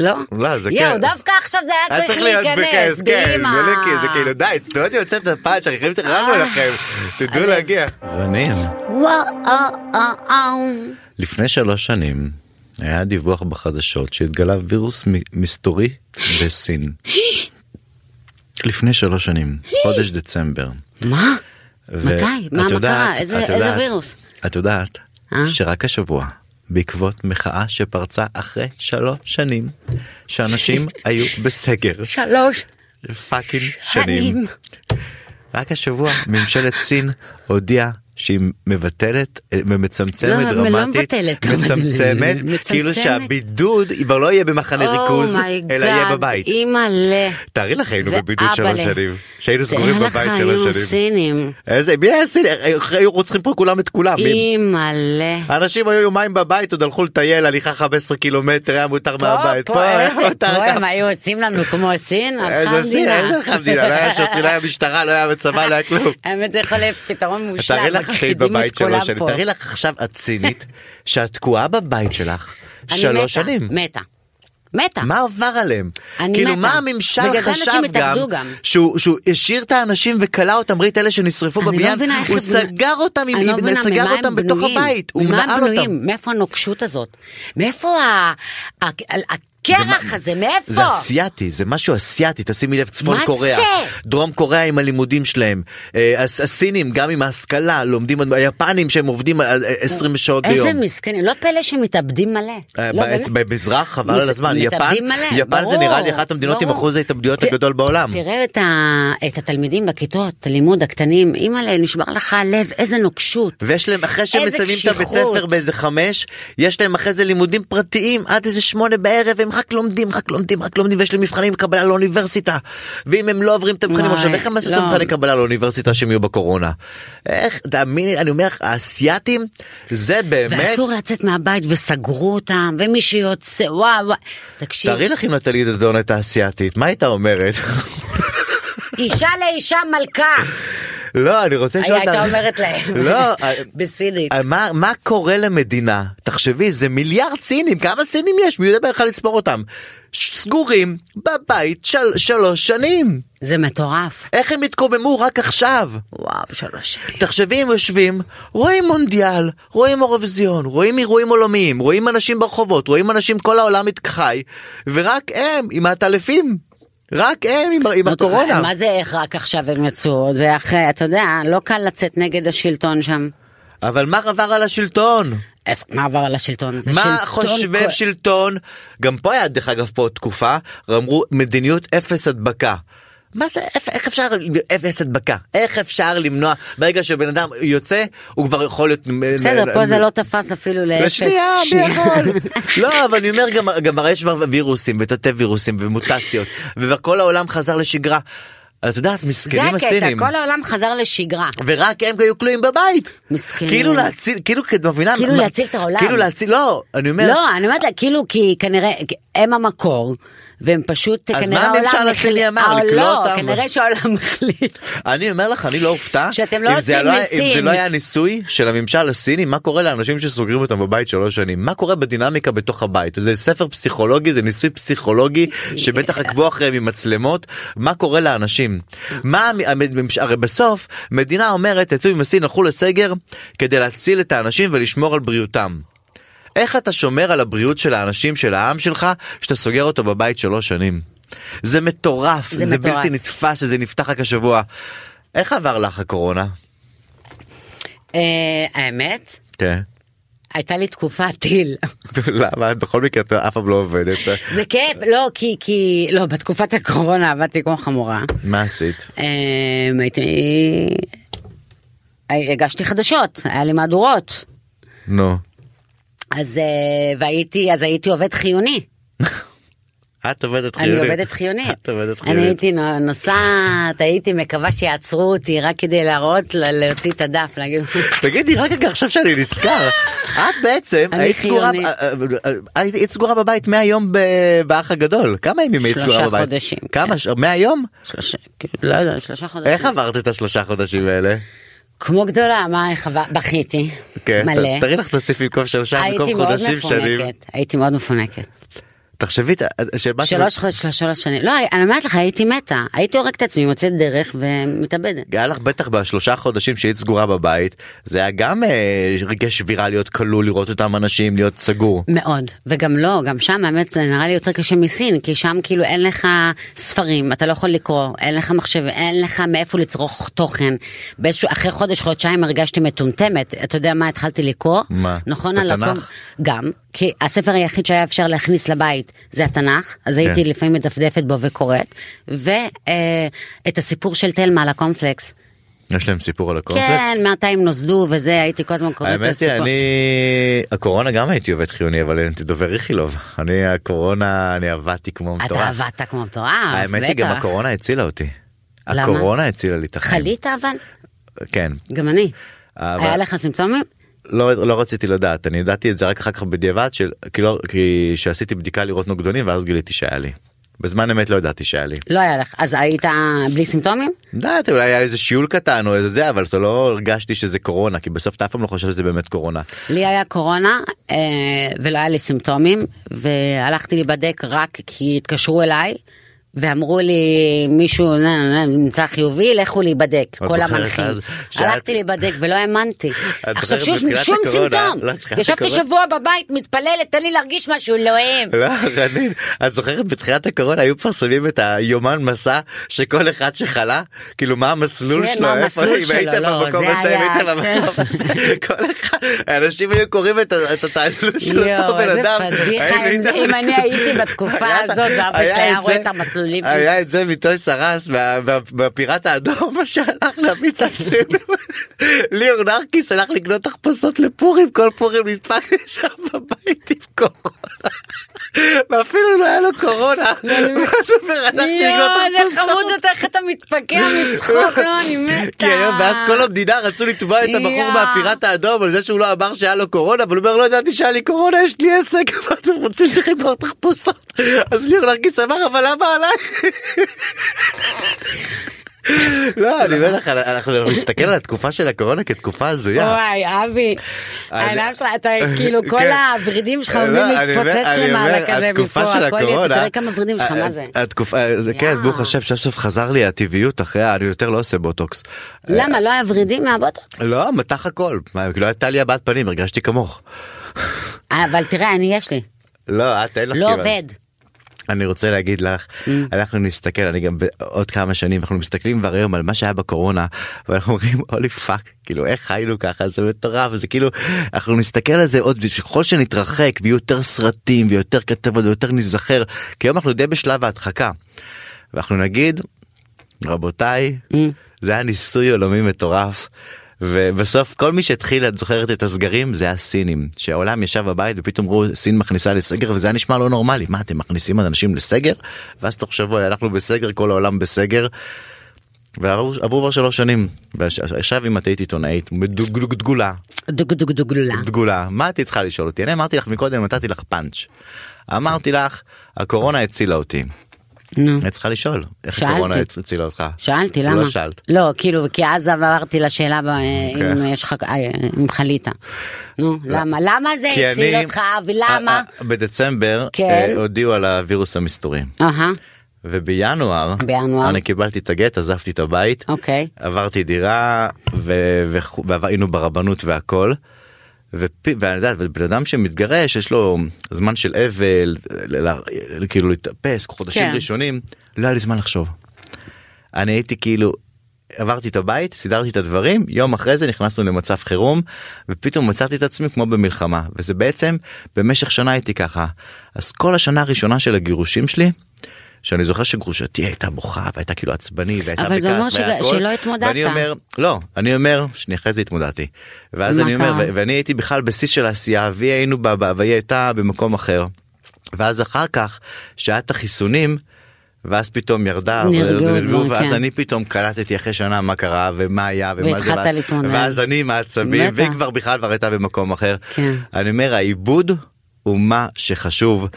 לא? לא, זה יואו, כן. דווקא עכשיו זה היה צריך להיכנס, כן, באמא. זה כאילו די, אתם לא יודעים לצאת את הפאנץ', יכולים שרבנו אה. לכם, תדעו. להגיע. רנין, וואו. לפני שלוש שנים היה דיווח בחדשות שהתגלה וירוס מסתורי בסין. לפני שלוש שנים, חודש דצמבר. מה? מתי? מה, מה קרה? איזה- וירוס? את יודעת אה? שרק השבוע, בעקבות מחאה שפרצה אחרי שלוש שנים, שאנשים [LAUGHS] היו בסגר שלוש fucking שנים. שנים. רק השבוע ממשלת סין הודיעה שהיא מבטלת אה, ומצמצמת לא, לא דרמטית, מבטלת, מצמצמת, מצמצמת. כאילו שהבידוד כבר לא יהיה במחנה ריכוז, אלא יהיה בבית. אימא'לה. תארי לך היינו בבידוד שלוש. שנים, שהיינו סגורים בבית שלוש שנים. סינים. איזה, מי היה סיני? היו רוצחים פה כולם את כולם. אימא'לה. אנשים היו יומיים בבית, עוד הלכו לטייל הליכה 15 קילומטר, היה מותר מהבית. פה, איפה איזה, פה? הם היו יוצאים לנו כמו סין, איזה סין. איזה הלכה המדינה, לא היה שוטרים, לא היה משטרה, לא היה בצבא, לא היה כלום. [LAUGHS] האמת זה יכול להיות פתרון מושלם. את בבית שלוש שנים. תארי לך עכשיו את צינית, שאת תקועה בבית שלך אני שלוש מתה, שנים. מתה. מתה. מה עבר עליהם? אני כאילו מתה. מה הממשל חשב גם, גם. שהוא שהוא השאיר את האנשים וכלא אותם, ראית אלה שנשרפו אני לא בבניין, איך הוא בנויים. סגר אותם, עם- אני לא מבינה סגר ממה אותם בתוך. הבית, הוא נעל אותם. מאיפה הנוקשות הזאת? מאיפה ה- ה- הקרח הזה? מאיפה? זה אסיאתי, זה משהו אסיאתי, תשימי לב, צפון מה קוריאה, זה? דרום קוריאה עם הלימודים שלהם, אה, הס- הסינים גם עם ההשכלה, לומדים, היפנים שהם עובדים אה, אה, 20 שעות ביום. איזה מסכנים, לא פלא שמתאבדים מלא. אה, לא. במזרח חבל מס- על הזמן, יפן, מלא, יפן זה ברור, נראה לי אחת המדינות עם ברור. אחוז ההתאבדויות ת- הגדול בעולם. תראה את, ה... את התלמידים בכיתות הלימוד הקטנים, אימא'לה, נשבר לך הלב, איזה נוקשות. ויש להם אחרי שהם איזה מסיימים את הבית. ספר באיזה חמש, יש להם אחרי זה לימודים פרטיים עד איזה שמונה בערב, הם רק לומדים, רק לומדים, רק לומדים, ויש להם מבחנים לקבלה לאוניברסיטה. ואם הם לא עוברים את המבחנים עכשיו, איך הם עשו את לא. המבחני קבלה לאוניברסיטה שהם יהיו בקורונה? איך, תאמיני, אני אומר לך, האסייתים, זה באמת... ואסור לצאת מהבית וסגרו אותם, ומי שיוצא, וואו וואו. תקשיב, תארי לך אם נטלי דדון הייתה אסייתית, מה הייתה אומרת? אישה לאישה מלכה, לא, אני רוצה לשאול הייתה אותך- אומרת להם, לא, [LAUGHS] בסינית. אה, מה, מה קורה למדינה? תחשבי, זה מיליארד סינים, כמה סינים יש? מי יודע בכלל לספור אותם? סגורים בבית של שלוש שנים. זה מטורף. איך הם התקוממו רק עכשיו? וואו, שלוש שנים. תחשבי, הם יושבים, רואים מונדיאל, רואים אירוויזיון, רואים אירועים עולמיים, רואים אנשים ברחובות, רואים אנשים כל העולם חי, ורק הם עם העטלפים. רק הם עם, עם הקורונה. מה זה איך רק עכשיו הם יצאו? זה אחרי, אתה יודע, לא קל לצאת נגד השלטון שם. אבל מה עבר על השלטון? אז מה עבר על השלטון? מה שלטון חושבי כל- שלטון? גם פה היה דרך אגב פה תקופה, אמרו מדיניות אפס הדבקה. מה זה, איך, איך אפשר אפס הדבקה? איך אפשר למנוע, ברגע שבן אדם יוצא, הוא כבר יכול להיות... בסדר, פה זה לא תפס אפילו לאפס. לא, אבל אני אומר, גם, גם הרי יש וירוסים ותתי וירוסים ומוטציות, וכל העולם חזר לשגרה. את יודעת, זה מסכנים הקטע, הסינים. כל העולם חזר לשגרה. ורק הם היו כלואים בבית. מסכנים. כאילו להציל, כאילו, את מבינה? כאילו להציל את העולם. כאילו להציל, לא, אני אומר, לא, אני אומרת כאילו, כי כנראה, הם המקור, והם פשוט, אז מה. הממשל הסיני אמר? אה, לקלוא לא, אותם? כנראה שהעולם החליט. אני אומר לך, אני לא אופתע. שאתם לא עושים לא היה- אם זה. לא היה ניסוי של הממשל הסיני, מה קורה לאנשים שסוגרים אותם בבית שלוש שנים? מה קורה בדינמיקה בתוך הבית? זה ספר פסיכולוגי, זה ניסוי פסיכולוגי שבטח עקבו אחריהם עם מצלמות. מה קורה לאנשים? מה, הרי בסוף מדינה אומרת, יצאו עם הסין, הלכו לסגר כדי להציל את האנשים ולשמור על בריאותם. איך אתה שומר על הבריאות של האנשים, של העם שלך, שאתה סוגר אותו בבית שלוש שנים? זה מטורף, זה זה מטורף. בלתי נתפס שזה נפתח רק השבוע. איך עבר לך הקורונה? אה, האמת, כן. הייתה לי תקופת טיל. [LAUGHS] למה? בכל מקרה את אף פעם לא עובדת. זה כיף, לא, כי, כי, לא, בתקופת הקורונה עבדתי כמו חמורה. מה עשית? אה, הייתי, הגשתי חדשות, היה לי מהדורות. נו. אז, אה, והייתי, אז הייתי עובד חיוני. את עובדת אני חיונית. עובדת חיונית. את עובדת אני חיונית. הייתי נו- נוסעת, הייתי מקווה שיעצרו אותי רק כדי להראות, להוציא את הדף, להגיד, [LAUGHS] תגידי רק רגע עכשיו שאני נזכר את בעצם אני היית סגורה חיונית. אה, אה, היית סגורה בבית מהיום באח הגדול כמה ימים היית שלושה סגורה בבית? חודשים, כמה כן. מהיום? שלושה, כאילו, לא שלושה חודשים. איך עברת את השלושה חודשים האלה? כמו גדולה, מה, בכיתי, כן, מלא. תראי לך תוסיף במקום שלושה הייתי מאוד. מפונקת, הייתי מאוד מפונקת. תחשבי של מה שלוש שלוש שנים, לא, אני אומרת לך, הייתי מתה, הייתי הורגת את עצמי, מוצאת דרך ומתאבדת. היה לך בטח בשלושה חודשים שהיית סגורה בבית זה היה גם אה, רגעי שבירה להיות כלוא לראות אותם אנשים להיות סגור. מאוד, וגם לא, גם שם האמת זה נראה לי יותר קשה מסין, כי שם כאילו אין לך ספרים, אתה לא יכול לקרוא, אין לך מחשב, אין לך מאיפה לצרוך תוכן. באיזשהו, אחרי חודש, חודשיים הרגשתי מטומטמת, אתה יודע מה התחלתי לקרוא? מה? נכון, על התנ"ך? גם, כי הספר היחיד שהיה אפשר להכניס לבית זה התנ"ך, אז הייתי כן. לפעמים מדפדפת בו וקוראת, ואת הסיפור של תלמה על הקומפלקס. יש להם סיפור על הקומפלקס? כן, מתי הם נוסדו וזה, הייתי כל הזמן קוראת את האמת היא הסיפור. אני הקורונה גם הייתי עובד חיוני אבל הייתי דובר איכילוב אני הקורונה אני עבדתי כמו אתה מטורף. עבדת כמו מטורף, האמת היא גם בטח. הקורונה הצילה אותי. למה? הקורונה הצילה לי את החיים. חלית אבל? כן. גם אני. אבל- היה לך סימפטומים? לא לא רציתי לדעת אני ידעתי את זה רק אחר כך בדיעבד של כאילו כי שעשיתי בדיקה לראות נוגדנים ואז גיליתי שהיה לי. בזמן אמת לא ידעתי שהיה לי. לא היה לך. אז היית בלי סימפטומים? יודעת אולי היה איזה שיעול קטן או איזה זה אבל אתה לא הרגשתי שזה קורונה כי בסוף אתה אף פעם לא חושב שזה באמת קורונה. לי היה קורונה אה, ולא היה לי סימפטומים והלכתי להיבדק רק כי התקשרו אליי. ואמרו לי מישהו נמצא חיובי לכו להיבדק. כל המנחים. הלכתי להיבדק ולא האמנתי. עכשיו שום סימפטום. לא, ישבתי שבוע בבית מתפללת תן לי להרגיש משהו אלוהים. לא, רנין, את זוכרת בתחילת הקורונה היו מפרסמים את היומן מסע שכל אחד שחלה? כאילו מה המסלול כן, שלו? איפה המסלול אם היית לא, במקום זה הזה אם היית במקום כן. הזה? כל אחד אנשים היו קוראים את התעלול של אותו בן אדם. אם אני הייתי בתקופה הזאת ואבא שלי היה רואה את המסלולים היה את זה מה- מה- מהפיראט האדום [LAUGHS] מה שהלך להמיץ עצמנו ליאור נרקיס הלך לקנות תחפושות לפורים כל פורים נדפק שם בבית עם קורונה. ואפילו לא היה לו קורונה. [LAUGHS] אז הוא אומר, יואו, איזה. חמוד אתה איך אתה מתפקע מצחוק, לא, אני מתה. כי היום ואז כל המדינה רצו לתבוע את הבחור. מהפיראט האדום על זה שהוא לא אמר שהיה לו קורונה אבל הוא אומר לא ידעתי שהיה לי קורונה יש לי עסק [LAUGHS] מה אתם רוצים כבר תחפושות אז ליאור נרקיס אמר אבל למה עליי. לא אני אומר לך אנחנו נסתכל על התקופה של הקורונה כתקופה הזויה. וואי, אבי, העיניים שלך, אתה כאילו, [LAUGHS] כל כן. הוורידים שלך לא, עומדים להתפוצץ למעלה כזה מפה, הכל יצא, תראה כמה ורידים שלך, מה ה- זה? התקופה, זה כן. ברוך השם, סוף סוף חזר לי הטבעיות אחרי, אני יותר לא עושה בוטוקס. למה, לא היה ורידים מהבוטו? לא, מתח הכל. כאילו הייתה לי הבעת פנים, הרגשתי כמוך. אבל תראה, אני יש לי, לא, את אין לך לא. עובד. אני רוצה להגיד לך, אנחנו נסתכל, אני גם בעוד כמה שנים, אנחנו מסתכלים כבר היום על מה שהיה בקורונה, ואנחנו אומרים, holy fuck, כאילו איך חיינו ככה, זה מטורף, זה כאילו, אנחנו נסתכל על זה עוד, ככל שנתרחק, ויהיו יותר סרטים, ויותר כתבות, ויותר ניזכר, כי היום אנחנו די בשלב ההדחקה. ואנחנו נגיד, רבותיי, זה היה ניסוי עולמי מטורף. ובסוף כל מי שהתחיל את זוכרת את הסגרים? זה הסינים שהעולם ישב בבית ופתאום ראו סין מכניסה לסגר וזה היה נשמע לא נורמלי. מה אתם מכניסים אנשים לסגר? ואז תוך שבוע אנחנו בסגר כל העולם בסגר. ועברו עברו כבר שלוש שנים אם את היית עיתונאית דגולה דוגלולה. דגולה מה את צריכה לשאול אותי? אני אמרתי לך מקודם נתתי לך פאנץ' אמרתי לך הקורונה הצילה אותי נו. את צריכה לשאול איך שאלתי. הקורונה הצילה אותך שאלתי לא למה? שאלת. לא, כאילו, כי אז עברתי לשאלה ב- אם אוקיי. יש לך, אה, אם חלית. נו, למה? למה זה הציל אותך, ולמה? אה, אה, בדצמבר כן. אה, הודיעו על הווירוס המסתורי אהה, ובינואר בינואר. אני קיבלתי את הגט עזבתי את הבית אוקיי. עברתי דירה והיינו ברבנות והכל ובן אדם שמתגרש יש לו זמן של אבל, כאילו להתאפס, חודשים כן. ראשונים, לא היה לי זמן לחשוב. אני הייתי כאילו, עברתי את הבית, סידרתי את הדברים, יום אחרי זה נכנסנו למצב חירום, ופתאום מצאתי את עצמי כמו במלחמה, וזה בעצם, במשך שנה הייתי ככה. אז כל השנה הראשונה של הגירושים שלי, שאני זוכר שגרושתי הייתה בוכה והייתה כאילו עצבני והייתה אבל זה אומר בכעס שלא התמודדת. ואני אומר לא אני אומר שאני אחרי זה התמודדתי ואז אני אומר ואני הייתי בכלל בשיא של העשייה והיא היינו בה- והיא הייתה במקום אחר. ואז אחר כך שהיה את החיסונים ואז פתאום ירדה נרגעו ואז כן. אני פתאום קלטתי אחרי שנה מה קרה ומה היה ומה זה ואז- אני עם העצבים. והיא כבר בכלל כבר הייתה במקום אחר. כן. אני אומר העיבוד הוא מה שחשוב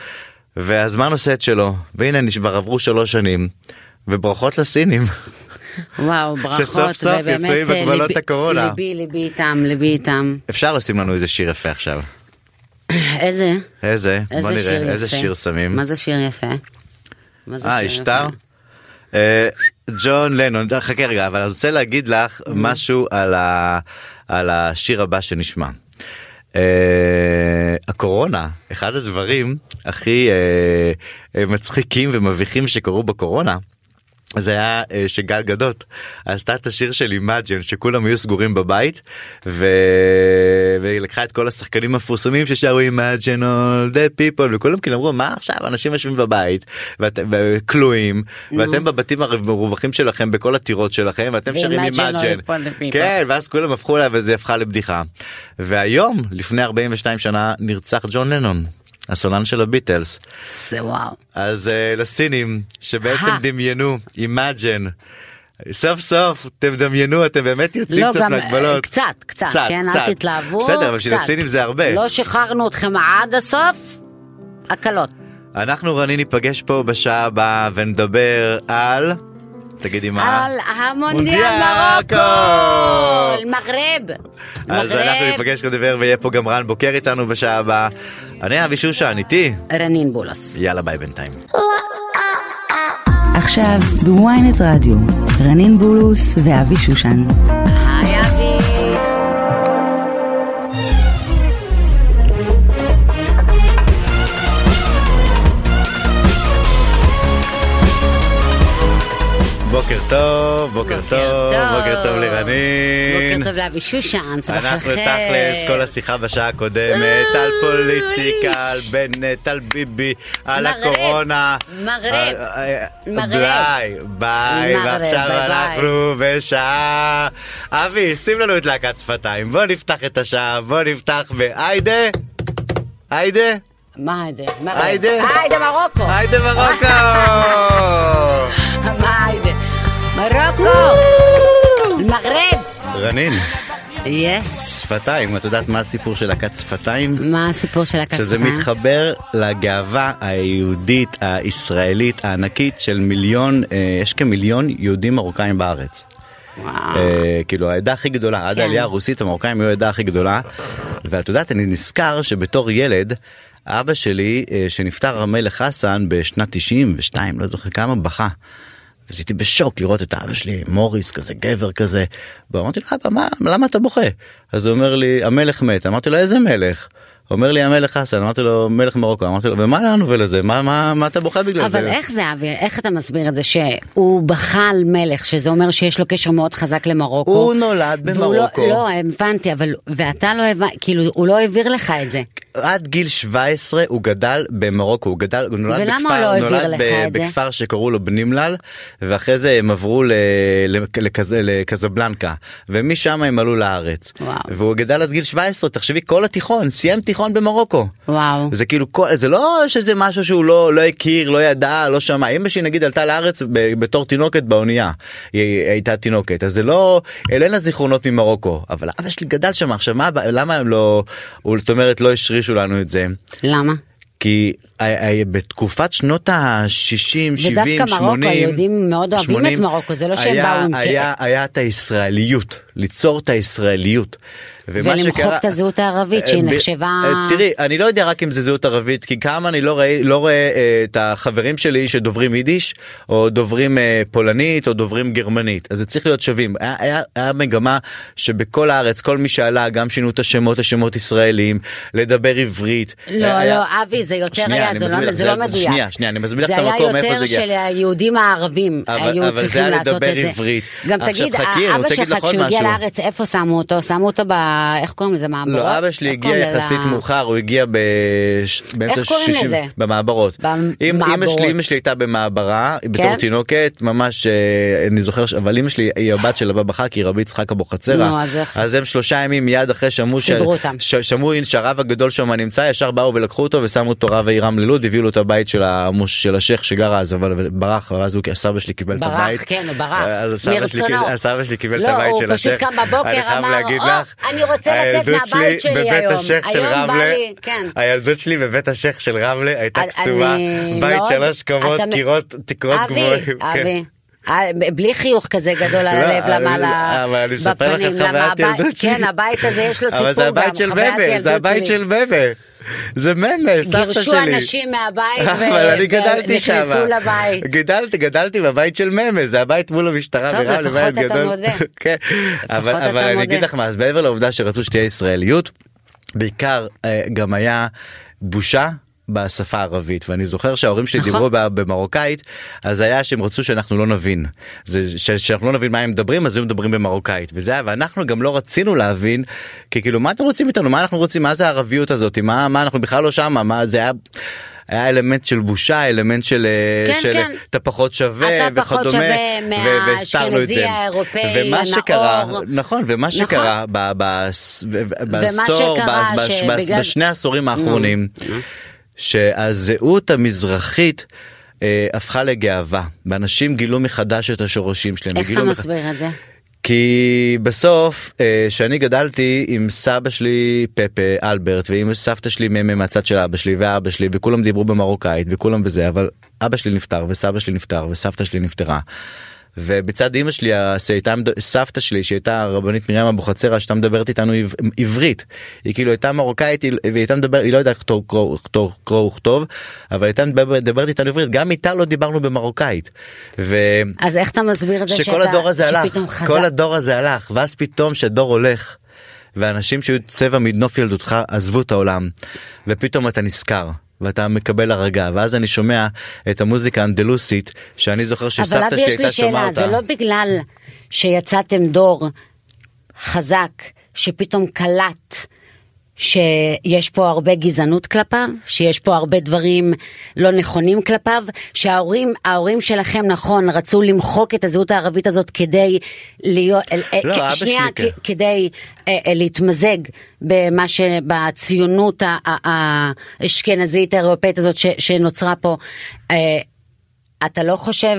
והזמן עושה את שלו והנה נשבר עברו שלוש שנים וברכות לסינים. וואו, [LAUGHS] ברכות, שסוף סוף ובאמת, יוצאים אה, הקורונה. ליבי, ליבי איתם, ליבי איתם. אפשר לשים לנו איזה שיר יפה עכשיו. איזה? [COUGHS] איזה? איזה בוא נראה איזה. שיר שמים. מה זה שיר יפה? אה? שטר? אה, ג'ון לנון, חכה רגע, אבל אני רוצה להגיד לך Mm-hmm. משהו על ה- על השיר הבא שנשמע. אה, הקורונה, אחד הדברים הכי אה, אה, מצחיקים ומביכים שקרו בקורונה. זה היה אה, שגל גדות עשתה את השיר של Imagine שכולם היו סגורים בבית ו... והיא לקחה את כל השחקנים המפורסמים ששרו Imagine all the people וכולם כאילו אמרו מה עכשיו? אנשים יושבים בבית ואתם כלואים ואתם בבתים המרווחים שלכם בכל הטירות שלכם ואתם שרים Imagine. כן ואז כולם הפכו לה וזה הפכה לבדיחה. והיום לפני 42 שנה נרצח ג'ון לנון הסולן של הביטלס. זה וואו. אז אה, לסינים שבעצם הא. דמיינו Imagine סוף סוף אתם דמיינו אתם באמת יוצאים לא, קצת גם מהגבלות. אה, קצת, קצת, כן, קצת. אל תתלהבו. בסדר אבל בשביל קצת. הסינים זה הרבה. לא שחררנו אתכם עד הסוף, הקלות. אנחנו רני ניפגש פה בשעה הבאה ונדבר על תגידי מה. על המונדיאל מונדיאל מרוקו! מגרב! אז אנחנו! ניפגש לדבר ויהיה פה גם רן בוקר איתנו בשעה הבאה. אני אבי שושן איתי רנין בולוס. יאללה ביי בינתיים. עכשיו בוויינט רדיו, רנין בולוס ואבי שושן. בוקר טוב בוקר טוב בוקר טוב לרנין. בוקר טוב לאבי שושן, סבאח אנחנו לכם. תכלס כל השיחה בשעה הקודמת על פוליטיקה, על בנט, על ביבי, על הקורונה. מראה, אה, אה, מראה. ביי, ביי, ועכשיו. אנחנו בשעה... אבי, שים לנו את להקת שפתיים, בוא נפתח את השעה, בוא נפתח בהיידה, היידה, מה היידה? היידה. היידה מרוקו. היידה מרוקו! [LAUGHS] מרוקו. מגרב. רנין, יס. שפתיים, את יודעת מה הסיפור של להקת שפתיים? מה הסיפור של הכספה? שזה מתחבר לגאווה היהודית הישראלית הענקית של מיליון, אה, יש כמיליון יהודים מרוקאים בארץ. וואו. אה, כאילו העדה הכי גדולה, עד כן. העלייה הרוסית המרוקאים היו העדה הכי גדולה. ואת יודעת, אני נזכר שבתור ילד, אבא שלי, אה, שנפטר המלך חסן בשנת 92, לא זוכר כמה, בכה. אז הייתי בשוק לראות את אבא שלי, מוריס כזה, גבר כזה. ואמרתי לו, אבא, מה, למה אתה בוכה? אז הוא אומר לי, המלך מת. אמרתי לו, איזה מלך? אומר לי המלך חסן, אמרתי לו מלך מרוקו, אמרתי לו ומה לנו ולזה, מה, מה, מה אתה בוכה בגלל זה? אבל איך זה אבי? איך אתה מסביר את זה שהוא בכה על מלך, שזה אומר שיש לו קשר מאוד חזק למרוקו? הוא נולד לא- במרוקו. לא, הבנתי, אבל, ואתה לא הבנת, כאילו, הוא לא העביר לך את זה. עד גיל 17 הוא גדל במרוקו, הוא גדל, הוא נולד בכפר, הוא לא העביר נולד ב-? בכפר שקראו לו בנימלל, ואחרי זה הם עברו ל- ל- לכז- לקזבלנקה, ומשם הם עלו לארץ. וואו. והוא גדל עד גיל 17, תחשבי כל התיכון, סיים תיכון במרוקו. וואו. זה כאילו כל זה לא שזה משהו שהוא לא לא הכיר לא ידע לא שמע אמא שלי נגיד עלתה לארץ ב- בתור תינוקת באונייה היא הייתה תינוקת אז זה לא אין לה זיכרונות ממרוקו אבל אבא שלי גדל שם עכשיו מה למה הם לא הוא זאת אומרת לא השרישו לנו את זה למה? כי בתקופת שנות ה-60, 70, 80, ודווקא מרוקו, היהודים מאוד אוהבים את מרוקו, זה לא שהם באו עם... היה, היה את הישראליות, ליצור את הישראליות. ולמחוק שקרה- את הזהות הערבית, שהיא אה, ב- נחשבה- אה, תראי, אני לא יודע רק אם זה זהות ערבית, כי כמה אני לא רואה, לא רואה אה, את החברים שלי שדוברים יידיש, או דוברים אה, פולנית, או דוברים גרמנית, אז זה צריך להיות שווים. היה, היה, היה מגמה שבכל הארץ, כל מי שעלה, גם שינו את השמות לשמות ישראלים, לדבר עברית. לא, היה- לא, אבי, זה יותר שנייה, היה, זה לא- זה לא מדויק. שנייה, שנייה, אני מסביר לך זה את היה המקום, מאיפה יותר זה הגיע. של היהודים הערבים אבל- היו אבל זה צריכים היה לעשות את זה. עברית. גם עכשיו, תגיד, להגיד שלך כשהוא הגיע. לארץ, איפה שמו אותו? שמו אותו ב... איך קוראים לזה? מעברות? לא, אבא שלי הגיע יחסית? מאוחר, הוא הגיע באמצע איך קוראים ה-60 לזה? במעברות. אמא במעברות. אמא שלי הייתה במעברה בתור כן? תינוקת, ממש, אה, אני זוכר, אבל אמא שלי היא הבת של הבבא חכי, רבי יצחק אבוחצירא. אז הם שלושה ימים מיד אחרי שמעו שהרב הגדול שם נמצא, ישר באו ולקחו אותו ושמו אותו רב העירם ללוד, הביאו לו את הבית של המוש- של השייח שגר אז, אבל ברח, ואז הוא- סבא שלי קיבל את ברח, הבית. כן, הוא ברח. אז סבא שלי מרצונו. קיבל- סבא שלי קיבל את לא, הבית הוא של פשוט השייח. קם בבוקר, אני חייב אמר, להגיד "או, לך, אני רוצה לצאת מהבית שלי בבית היום. השייח של רמלה, לי", כן. הילדות שלי בבית השייח של רמלה הייתה קסומה, בית מאוד- שלוש קומות, קירות, תקרות גבוהים. כן. אבי. אה, בלי חיוך כזה גדול על לא, הלב, אני- למה ל- אבל אני אספר לך בפנים, את למה חוויית הבית- ילדות שלי. כן, הבית הזה יש לו סיפור גם, אבל זה הבית של ממה, זה הבית. של ממה. זה ממה, סבתא שלי. גירשו אנשים מהבית. ונכנסו לבית. גדלתי, גדלתי בבית של ממה, זה הבית מול המשטרה טוב, ברמלה, לפחות בית אתה גדול. מודה. [LAUGHS] כן, אבל אתה אבל אני. אגיד לך מה, אז מעבר לעובדה שרצו שתהיה ישראליות, בעיקר אה, גם היה בושה. בשפה הערבית ואני זוכר שההורים שלי נכון. דיברו במרוקאית אז היה שהם רצו שאנחנו לא נבין זה ש- שאנחנו לא נבין מה הם מדברים אז הם מדברים במרוקאית וזה היה ואנחנו גם לא רצינו להבין כי כאילו מה אתם רוצים איתנו מה אנחנו רוצים מה זה הערביות הזאת מה מה אנחנו בכלל לא שמה מה זה היה. היה אלמנט של בושה אלמנט של אה, כן, של כן. אתה פחות שווה אתה פחות וכדומה שווה את זה. מהאשכנזי האירופאי ומה הנאור. שקרה נכון ומה נכון. שקרה ב- ב- ב- בעשור ב- בש- בש- שבגלל- בשני העשורים האחרונים שהזהות המזרחית אה, הפכה לגאווה ואנשים גילו מחדש את השורשים שלהם. איך אתה וגילו מח- מסביר את זה? כי בסוף אה, שאני גדלתי עם סבא שלי פפה אלברט ועם סבתא שלי ממה מהצד של אבא שלי ואבא שלי וכולם דיברו במרוקאית וכולם בזה אבל אבא שלי נפטר וסבא שלי נפטר וסבתא שלי נפטרה. ובצד אמא שלי שהייתה סבתא שלי שהייתה הרבנית מרים אבוחצירא שהייתה מדברת איתנו עב- עברית היא כאילו הייתה מרוקאית היא הייתה מדברת היא לא יודעת קרוא וכתוב אבל הייתה מדברת איתנו עברית גם איתה לא דיברנו במרוקאית. ו... אז איך אתה מסביר את זה שכל שאתה- הדור הזה הלך, שפתאום חזר? כל הדור הזה הלך, ואז פתאום שהדור הולך, ואנשים שהיו צבע מנוף ילדותך עזבו את העולם, ופתאום אתה נזכר. ואתה מקבל הרגעה ואז אני שומע את המוזיקה האנדלוסית שאני זוכר אבל שסבתא אבי שלי יש לי הייתה שומעת שאלה, אותה. זה לא בגלל שיצאתם דור חזק שפתאום קלט שיש פה הרבה גזענות כלפיו, שיש פה הרבה דברים לא נכונים כלפיו, שההורים ההורים שלכם נכון רצו למחוק את הזהות הערבית הזאת כדי להיות, לא, כ- אבא שנייה, שלי, כ- כדי אה, אה, להתמזג במה שבציונות האשכנזית האירופאית הזאת ש- שנוצרה פה. אה, אתה לא חושב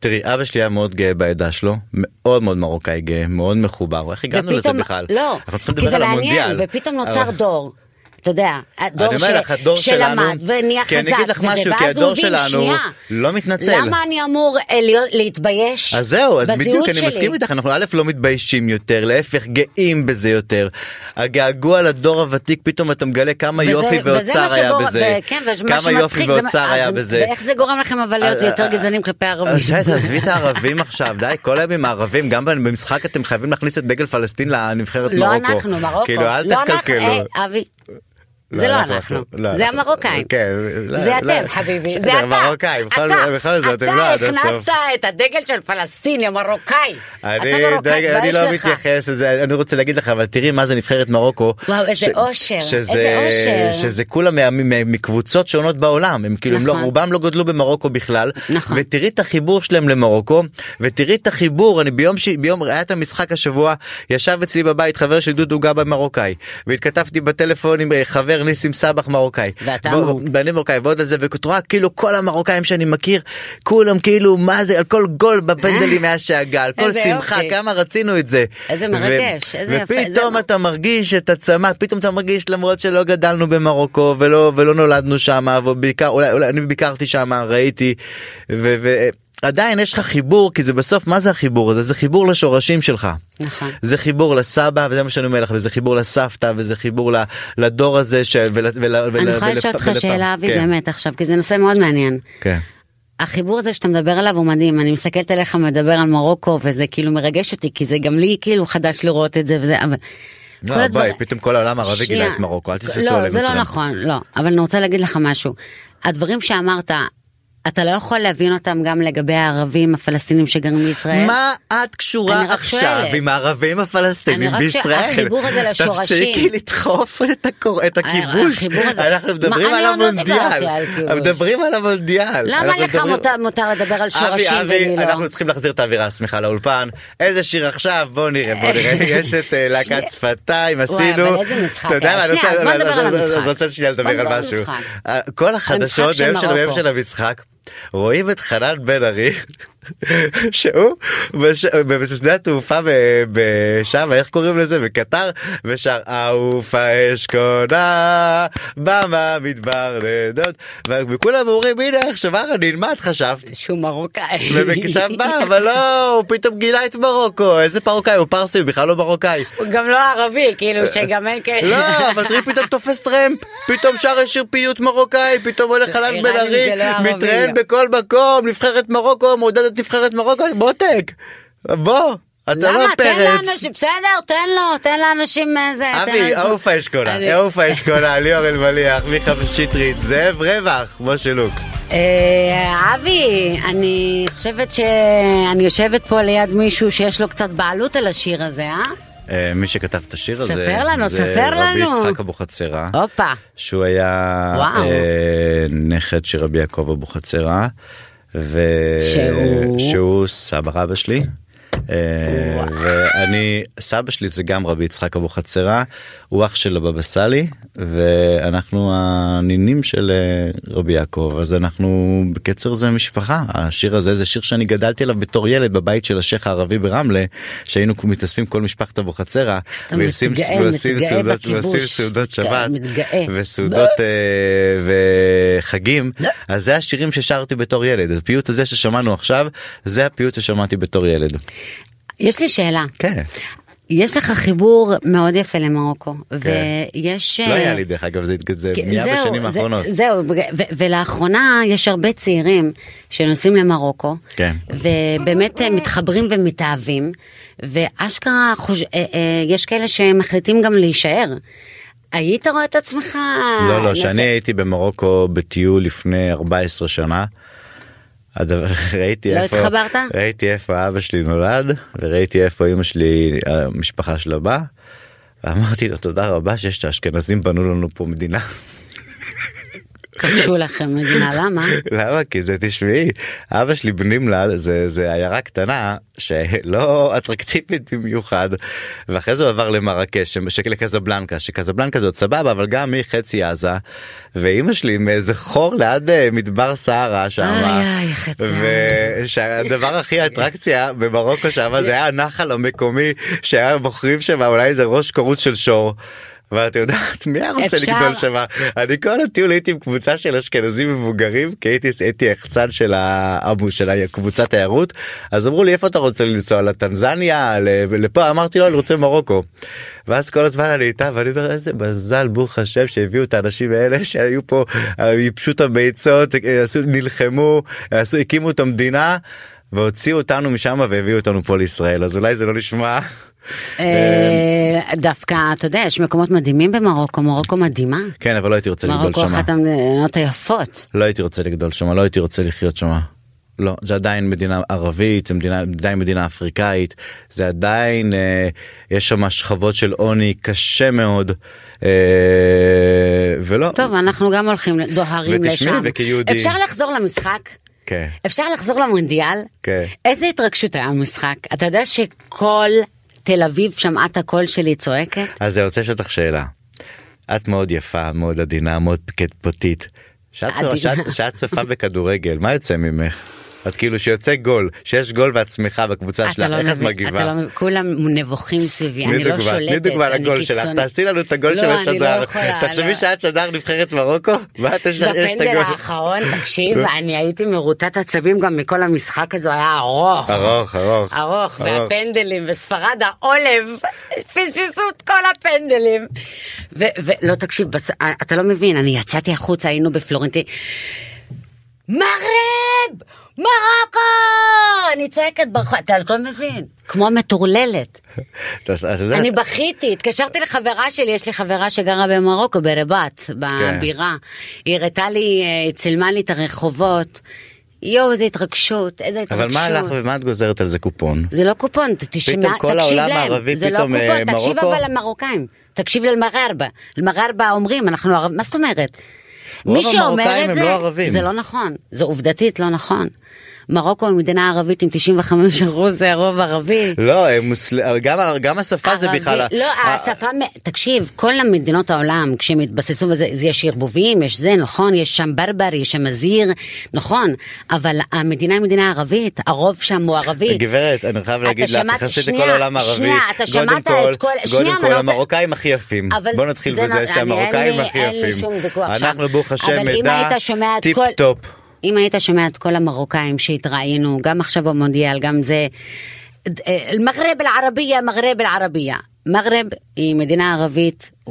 תראי אבא שלי היה מאוד גאה בעדה שלו מאוד מאוד מרוקאי גאה מאוד מחובר איך הגענו לזה ופתאום- בכלל לא, אנחנו צריכים כי לדבר זה על מעניין, המונדיאל ופתאום נוצר אבל- דור. אתה יודע, הדור ש- לך, הדור שלמד ונהיה כי אני חזק אגיד לך וזה, משהו, כי ואז הוא הדור הבין, שלנו שנייה, לא מתנצל. למה אני אמור אה, להתבייש אז זהו, אז בדיוק אני שלי? מסכים איתך, אנחנו א' לא מתביישים יותר, להפך גאים בזה יותר. הגעגוע לדור הוותיק, פתאום אתה מגלה כמה וזה- יופי ואוצר היה בזה. כן, כמה יופי ואוצר היה בזה. ואיך זה גורם לכם אבל להיות אה, יותר אה, גזענים כלפי ערבים? בסדר, עזבי את [LAUGHS] הערבים עכשיו, די, כל הימים הערבים, גם במשחק אתם חייבים להכניס את דגל פלסטין לנבחרת לא מרוקו. אנחנו, מרוקו. כאילו, אל לא תקלקלו. אבי. זה לא אנחנו, לא, זה אנחנו- המרוקאים. כן, לא, זה לא. אתם חביבי, [LAUGHS] זה אתה. מרוקאים, בכל- אתה, בכל זאת, אתם אתה לא עד הסוף. הכנסת את הדגל של פלסטין, יא מרוקאי. אתה אני, לא. מתייחס לזה, אני רוצה להגיד לך, אבל תראי מה זה נבחרת מרוקו. וואו, איזה אושר, איזה אושר. שזה כולם מקבוצות שונות בעולם, הם כאילו, לא, נכון. רובם לא גדלו במרוקו בכלל. נכון. ותראי את החיבור שלהם למרוקו, ותראי את החיבור, אני ביום. ביום, היה את המשחק השבוע, ישב אצלי בבית חבר שלי דודו גבאי מרוקאי, והתכתבתי בטלפון עם אה, חבר אומר ניסים סבח מרוקאי. ואתה ועוד- מרוק- ואני מרוקאי ועוד על זה רואה כאילו כל המרוקאים שאני מכיר כולם כאילו מה זה על כל גול בפנדלים מאז שהגה על כל שמחה יופי. כמה רצינו את זה. איזה ו- מרגש, איזה יפה, זה ופתאום מה- אתה מרגיש את הצמא פתאום אתה מרגיש למרות שלא גדלנו במרוקו ולא ולא נולדנו שם ובעיקר אולי, אולי אני ביקרתי שם ראיתי. ו- ו- עדיין יש לך חיבור כי זה בסוף מה זה החיבור הזה זה חיבור לשורשים שלך. נכון. זה חיבור לסבא וזה מה שאני אומר לך וזה חיבור לסבתא וזה חיבור לדור הזה ש... ול, ול, ול, אני יכולה לשאול אותך שאלה אבי באמת עכשיו כי זה נושא מאוד מעניין. כן. החיבור הזה שאתה מדבר עליו הוא מדהים אני מסתכלת עליך מדבר על מרוקו וזה כאילו מרגש אותי כי זה גם לי כאילו חדש לראות את זה וזה אבל. כל לא, הדבר- ביי, פתאום כל העולם הערבי גילה. את מרוקו, אל תתפסו לא עלינו זה לא. נכון לא אבל אני רוצה להגיד לך משהו הדברים שאמרת אתה לא יכול להבין אותם גם לגבי הערבים הפלסטינים שגרים בישראל. מה את קשורה עכשיו שואלת. עם הערבים הפלסטינים אני רק בישראל? שהחיבור הזה לשורשים. תפסיקי לדחוף את הקור- את הכיבוש. הזה- אנחנו מדברים על לא המונדיאל. מדברים על המונדיאל. למה לך מדברים- מותר, לדבר על שורשים ולי לא? אנחנו צריכים להחזיר את האווירה השמחה לאולפן. איזה שיר עכשיו? בוא נראה, בוא נראה. [LAUGHS] יש את אה, להקת שפתיים, עשינו. אבל איזה משחק אתה יודע? מה, אני רוצה- שנייה בוא לדבר נדבר על משהו. המשחק. אה, כל החדשות. ביום של המשחק. רואים את חנן בן ארי שהוא בש- בשדה התעופה בשם איך קוראים לזה בקטר ושר עוף האש קונה במה מדבר לידות ו- וכולם אומרים הנה עכשיו ארה נלמד חשבת שהוא מרוקאי. ובקשב בא אבל לא הוא פתאום גילה את מרוקו איזה מרוקאי הוא פרסי הוא בכלל לא מרוקאי. הוא גם לא ערבי כאילו שגם אין כאלה. לא אבל תראי פתאום תופס טרמפ פתאום שר שיר פיוט מרוקאי פתאום הולך חנן בן ארי לא. מתראיין בכל מקום נבחרת מרוקו מעודד את נבחרת מרוקו מותק בוא אתה לא למה? תן פרץ. לאנשים בסדר תן לו תן לאנשים אה, זה. תן אבי, האשכונה, אני- עוף האשכונה, ליאור אלמליח, מיכה שטרית, זאב רווח, משה לוק. אה, אבי אני חושבת שאני יושבת פה ליד מישהו שיש לו קצת בעלות על השיר הזה אה? אה, מי שכתב את השיר הזה, ספר לנו, זה ספר רבי לנו. יצחק אבוחצירא, הופה. שהוא היה. אה, נכד של רבי יעקב אבוחצירא, שהוא? שהוא סבא רבא שלי. אה, ואני סבא שלי זה גם רבי יצחק אבוחצירא הוא אח של הבבא סאלי ואנחנו הנינים של אה, רבי יעקב. אז אנחנו בקצר זה משפחה. השיר הזה זה שיר שאני גדלתי עליו בתור ילד בבית של השייח הערבי ברמלה שהיינו מתאספים כל משפחת אבוחצירא ועושים סעודות שבת. וסעודות וחגים. אז זה השירים ששרתי בתור ילד. הפיוט הזה ששמענו עכשיו זה הפיוט ששמעתי בתור ילד. יש לי שאלה כן. יש לך חיבור מאוד יפה למרוקו ויש לא אה, היה לי דרך אגב זה כן, נהיה זהו, בשנים זה- האחרונות. זהו, ולאחרונה יש הרבה צעירים שנוסעים למרוקו, כן. ובאמת אה, מתחברים ומתאהבים, ואשכרה חוש... אה, יש כאלה שמחליטים גם להישאר. היית רואה את עצמך? לא לא שאני הייתי במרוקו בטיול לפני 14 שנה. הדבר, ראיתי לא איפה התחברת? ראיתי איפה אבא שלי נולד וראיתי איפה אמא שלי המשפחה שלה באה. ואמרתי לו תודה רבה שיש את האשכנזים בנו לנו פה מדינה. כבשו לכם מדינה, למה? למה? כי זה תשמעי אבא שלי בנימלל זה זה עיירה קטנה שלא [LAUGHS] אטרקטיבית במיוחד ואחרי זה הוא עבר למרקש לקזבלנקה שקזבלנקה זה עוד סבבה אבל גם היא חצי עזה ואימא שלי מאיזה חור ליד אה, מדבר סהרה שם ושהדבר הכי אטרקציה במרוקו שם זה היה הנחל המקומי שהיה מוכרים שם אולי איזה ראש קורות של שור. ואת יודעת מי היה רוצה אפשר. לגדול שם אני כל הטיול הייתי עם קבוצה של אשכנזים מבוגרים כי הייתי הייתי יחצן של האבו של הקבוצת תיירות אז אמרו לי איפה אתה רוצה לנסוע לטנזניה לפה אמרתי לו אני רוצה מרוקו. ואז כל הזמן אני איתה ואני אומר איזה מזל ברוך השם שהביאו את האנשים האלה שהיו פה ייבשו את הביצות עשו נלחמו עשו הקימו את המדינה והוציאו אותנו משם והביאו אותנו פה לישראל אז אולי זה לא נשמע. אה, דווקא, אתה יודע, יש מקומות מדהימים במרוקו, מרוקו מדהימה. כן אבל לא הייתי רוצה לגדול מרוקו שם. אחת המדינות היפות. לא הייתי רוצה לגדול שם לא הייתי רוצה לחיות שם. לא זה עדיין מדינה ערבית זה מדינה עדיין מדינה אפריקאית זה עדיין אה, יש שם שכבות של עוני קשה מאוד אה, ולא טוב, אנחנו גם הולכים, דוהרים לשם. וכיהודי- אפשר לחזור למשחק? כן אפשר לחזור למונדיאל? כן. איזה התרגשות היה המשחק? אתה יודע שכל תל אביב שמעה את הקול שלי צועקת? אז אני רוצה לשאול אותך שאלה. את מאוד יפה, מאוד עדינה, מאוד. שאת- שאת צופה בכדורגל, מה יוצא ממך? את כאילו שיוצא גול, שיש גול ואת שמחה בקבוצה שלך, לא איך את מגיבה? אתה לא מבין, כולם נבוכים סביבי, אני לא דוגמה, תני שולטת, דוגמה אני לגול שלך. תעשי לנו את הגול לא, של אני לא השדר. יכולה, תחשבי לא. שאת שדר נבחרת מרוקו, ואת יש את בפנדל הגול. האחרון, [LAUGHS] תקשיב, אני הייתי מרוטת עצבים גם מכל המשחק הזה, היה ארוך. ארוך, ארוך. ארוך, והפנדלים, וספרד העולב, פספסו את כל הפנדלים. ולא, תקשיב, בס- אתה לא מבין, אני יצאתי החוצה, היינו בפלורנטין. מגרב! מרוקו! אני צועקת ברחוב, אתה לא מבין, כמו מטורללת. [LAUGHS] אני בכיתי, התקשרתי לחברה שלי, יש לי חברה שגרה במרוקו, ברבת, כן. בבירה. היא הראתה לי, אה, צילמה לי את הרחובות. יואו, איזה התרגשות, איזה התרגשות. אבל מה הלך ומה את גוזרת על זה קופון? זה לא קופון, תשמע, פתאום כל תקשיב העולם להם, הערבי זה לא פתאום, אה, קופון, תקשיב מרוקו? אבל למרוקאים, תקשיב למגרבה, למגרבה אומרים, אנחנו מה זאת אומרת? מי שאומר את הם זה, לא ערבים. זה לא נכון, זה עובדתית לא נכון. מרוקו היא מדינה ערבית עם 95 אחוז זה רוב ערבי. לא, מוסל- גם גם השפה זה ערבי- בכלל... לא, ה- השפה, תקשיב, כל המדינות העולם, כשהם התבססו וזה, זה יש ערבובים, יש זה, נכון, יש שם ברבר, יש שם מזיר, נכון, אבל המדינה היא מדינה ערבית, הרוב שם הוא ערבי. גברת, אני חייב להגיד אתה לך, שנייה, לכל העולם הערבי, שנייה, אתה קודם שמעת כל, את כל- קודם שנייה, כל המרוקאים הכי יפים. בוא נתחיל זה בזה לא- שהמרוקאים הכי אין לי יפים. שום ויכוח. אנחנו ברוך השם עדה היית אם היית שומע את כל המרוקאים שהתראיינו, גם עכשיו במונדיאל, גם זה, מגרב אל-ערבייה, מגרב אל-ערבייה. מגרב היא מדינה ערבית 100%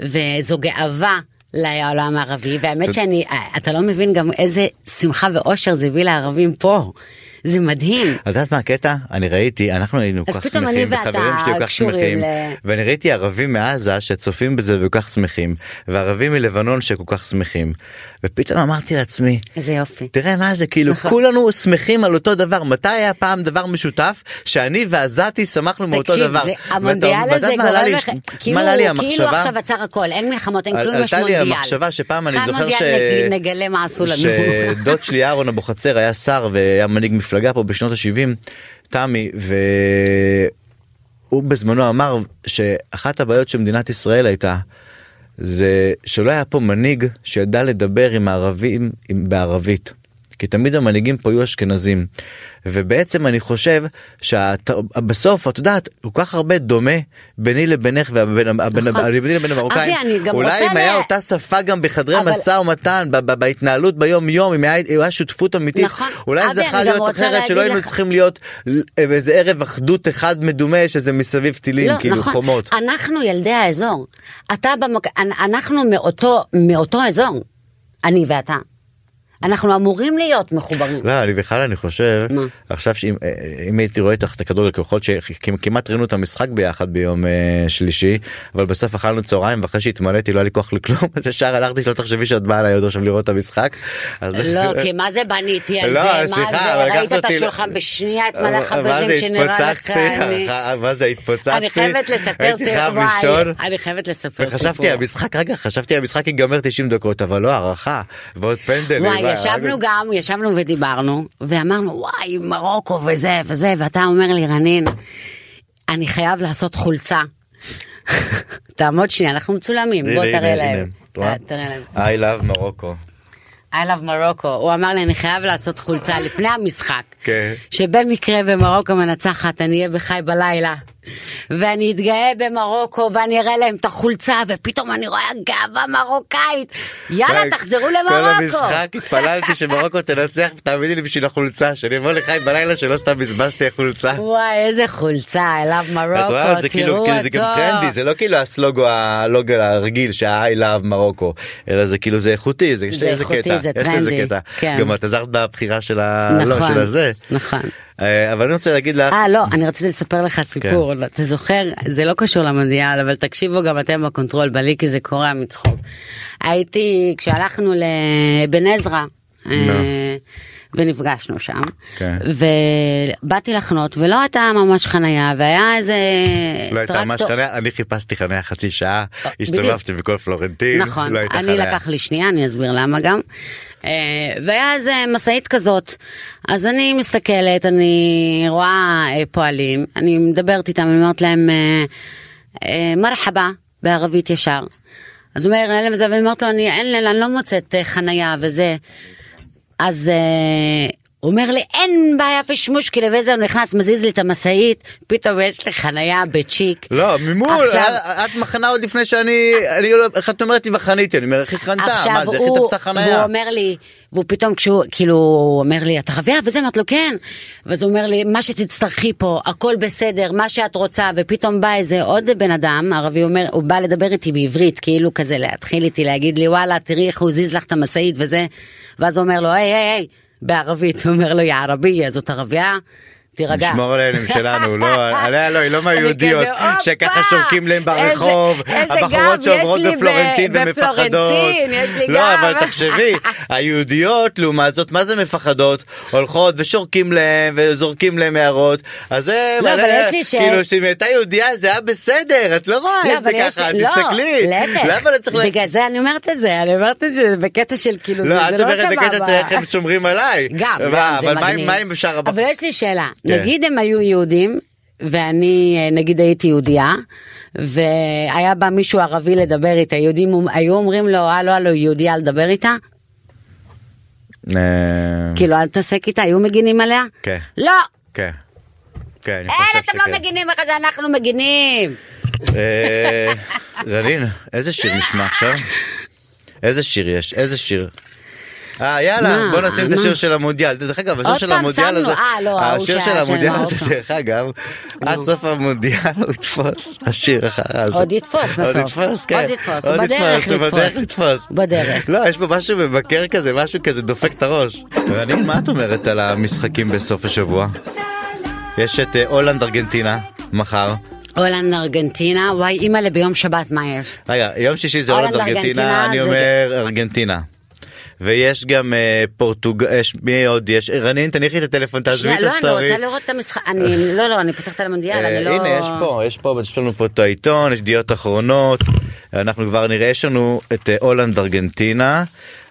וזו גאווה לעולם הערבי, והאמת שאני, אתה לא מבין גם איזה שמחה ואושר זה הביא לערבים פה. זה מדהים. את יודעת מה הקטע? אני ראיתי, אנחנו היינו כל כך שמחים, וחברים שלי כל כך שמחים, ל- ואני ראיתי ערבים מעזה שצופים בזה וכל כך שמחים, וערבים מלבנון שכל כך שמחים, ופתאום אמרתי לעצמי, איזה יופי. תראה מה זה כאילו נכון. כולנו שמחים על אותו דבר מתי היה פעם דבר משותף שאני ועזתי שמחנו מאותו תקשיב, דבר. ואתה- המונדיאל הזה גורם לך, כאילו, כאילו? עכשיו עצר הכל, אין מלחמות, אין כלום, יש עלתה לי מונדיאל. המחשבה שפעם אני זוכר המונדיאל ש- נגלה מה עשו לנו. שדוד שלי אהרון אבוחצירא היה שר והיה מנהיג מפלגה פה בשנות ה-70 תמי והוא בזמנו אמר שאחת הבעיות של מדינת ישראל הייתה זה שלא היה פה מנהיג שידע לדבר עם הערבים עם- בערבית. כי תמיד המנהיגים פה היו אשכנזים ובעצם אני חושב שבסוף את יודעת כל כך הרבה דומה ביני לבינך וביני נכון. לבין המרוקאים אולי אם היה אותה שפה גם בחדרי משא ומתן בהתנהלות ביום יום אם היה שותפות אמיתית נכון. אולי זה יכול להיות אחרת שלא היינו צריכים להיות באיזה ערב אחדות אחד מדומה שזה מסביב טילים לא, כאילו נכון. חומות. אנחנו ילדי האזור. אתה במק... אנ- אנחנו מאותו, מאותו אזור. אני ואתה. אנחנו אמורים להיות מחוברים. לא, אני בכלל אני חושב מה? עכשיו שאם אה, אם הייתי רואה איתך את הכדורגל ככל שכמעט ראינו את המשחק ביחד ביום אה, שלישי אבל בסוף אכלנו צהריים ואחרי שהתמלאתי לא היה לי כוח לכלום [LAUGHS] אז ישר הלכתי שלא תחשבי שאת באה אליי עוד עכשיו לראות את המשחק. אז- לא, כי מה זה בניתי על לא, זה? סליחה, מה אבל זה? ראית את השולחן בשנייה, את מלא מה חברים שנראה לך? אני... מה זה התפוצצתי? אני חייבת לספר לישון. אני חייבת לספר סיפור. וחשבתי המשחק רגע חשבתי המשחק ייגמר 90 דקות אבל לא הערכה ועוד פנדל. ישבנו גם, ישבנו ודיברנו, ואמרנו, וואי, מרוקו וזה וזה, ואתה אומר לי, רנין, אני חייב לעשות חולצה. [LAUGHS] תעמוד שנייה, אנחנו מצולמים, בוא תראה להם. אה, תראה להם. I love מרוקו. I love מרוקו. הוא אמר לי, אני חייב לעשות חולצה לפני המשחק. כן. שבמקרה במרוקו מנצחת, אני אהיה בחי בלילה. ואני אתגאה במרוקו ואני אראה להם את החולצה ופתאום אני רואה גאווה מרוקאית יאללה תחזרו כל למרוקו. המשחק התפללתי שמרוקו תנצח תאמיני לי בשביל החולצה שאני אבוא לחיים בלילה שלא סתם בזבזתי חולצה. וואי איזה חולצה את רואה? מרוקו זה כאילו תראו כאילו זה גם אותו. טרנדי זה לא כאילו הסלוגו הלוגו הרגיל שה-I love מרוקו אלא זה כאילו זה איכותי זה יש זה איכותי, קטע זה טרנדי, כן. גם את עזרת בבחירה של. לא, נכון, של הזה נכון. אה, אבל אני רוצה להגיד לך אה לא אני רציתי לספר לך כן. סיפור לא, אתה זוכר זה לא קשור למונדיאל אבל תקשיבו גם אתם בקונטרול בלי כי זה קורע מצחוק. הייתי כשהלכנו לבן עזרא. אה, ונפגשנו שם כן. ובאתי לחנות ולא הייתה ממש חניה והיה איזה לא הייתה ממש חניה אני חיפשתי חניה חצי שעה בדיוק. הסתובבתי בכל פלורנטין נכון, לא אני חניה. לקח לי שנייה, אני אסביר למה גם. אה, והיה איזה משאית כזאת, אז אני מסתכלת, אני רואה אה, פועלים, אני מדברת איתם, אני אומרת להם, אה, אה, מרחבה, בערבית ישר. אז הוא אומר, אין להם זה, אומרת לו, אני, אין, אני לא מוצאת אה, חנייה וזה. אז אה, הוא אומר לי, אין בעיה ושמושקי וזה, הוא נכנס, מזיז לי את המשאית, פתאום יש לי חנייה בצ'יק. לא, ממול, עכשיו- את- מחנה עוד לפני שאני, אני לא, איך את אומרת לי בחניתי, אני אומר איך היא חנתה, מה זה, איך היא תפסה והוא חניה? אומר לי, והוא פתאום כשהוא, כאילו, הוא אומר לי, אתה רביע וזה, אמרתי לו, כן. ואז הוא אומר לי, מה שתצטרכי פה, הכל בסדר, מה שאת רוצה, ופתאום בא איזה עוד בן אדם, ערבי אומר, הוא בא לדבר איתי בעברית, כאילו כזה, להתחיל איתי, להגיד לי, וואלה, תראי איך הוא הזיז לך את המשאית וזה, ואז הוא אומר לו, היי, היי, היי, בערבית, הוא אומר לו, יא ערבייה, זאת ערבייה, תירגע. נשמור על העניינים שלנו, לא, עליה לא, היא לא מהיהודיות, כזה, "הופה, שככה שורקים להם ברחוב, הבחורות שעוברות בפלורנטין ומפחדות. לא. אבל תחשבי, היהודיות לעומת זאת, מה זה מפחדות? הולכות ושורקים להם וזורקים להם הערות, אז זה, לא, אבל יש לי ש- כאילו שאם הייתה יהודייה זה היה בסדר, את לא רואה לא, את זה ככה, לא, תסתכלי. למה לא צריך... בגלל זה אני אומרת את זה, אני אומרת את זה בקטע של כאילו, לא, זה את זה אומרת לא בקטע סבבה. איך הם שומרים עליי. גם, גם, זה אבל מה עם- מגניב. שאר הבחורות? אבל יש לי שאלה, כן. נגיד הם היו יהודים, ואני אה, נגיד הייתי יהודייה, והיה בא מישהו ערבי לדבר איתה, יהודים היו אומרים לו, הלו הלו יהודייה לדבר איתה? אה, כאילו אל תעסק איתה, היו מגינים עליה? כן. לא! כן. כן, אני אין, אתם. לא מגינים אחרי זה, אנחנו מגינים! אה, רנין, איזה שיר נשמע עכשיו? איזה שיר יש? איזה שיר? אה יאללה? בוא נשים את? השיר של המונדיאל דרך אגב השיר עוד של המונדיאל הזה אה, לא, השיר של המונדיאל הזה מרוקו. דרך אגב עד סוף המונדיאל הוא יתפוס השיר האחר הזה עוד יתפוס עוד בסוף. יתפוס כן עוד יתפוס, הוא עוד בדרך הוא בדרך לתפוס. לתפוס בדרך. לא יש פה משהו מבקר כזה משהו כזה דופק את הראש רנין מה את אומרת על המשחקים בסוף השבוע? יש את אה, הולנד ארגנטינה מחר הולנד ארגנטינה, וואי אימא'לה ביום שבת מה יש? רגע, יום שישי זה הולנד, ארגנטינה, אני אומר ארגנטינה. ויש גם אה, פורטוגל, יש- מי עוד יש? רנין תניחי את הטלפון, תעזבי את לא, אני הסטורי. רוצה לראות את המשחק, אני, לא, לא, אני פותחת על המונדיאל, אה, אני לא... הנה יש פה, יש פה, יש לנו פה את העיתון, יש ידיעות אחרונות, אנחנו כבר נראה, יש לנו את אה, הולנד ארגנטינה.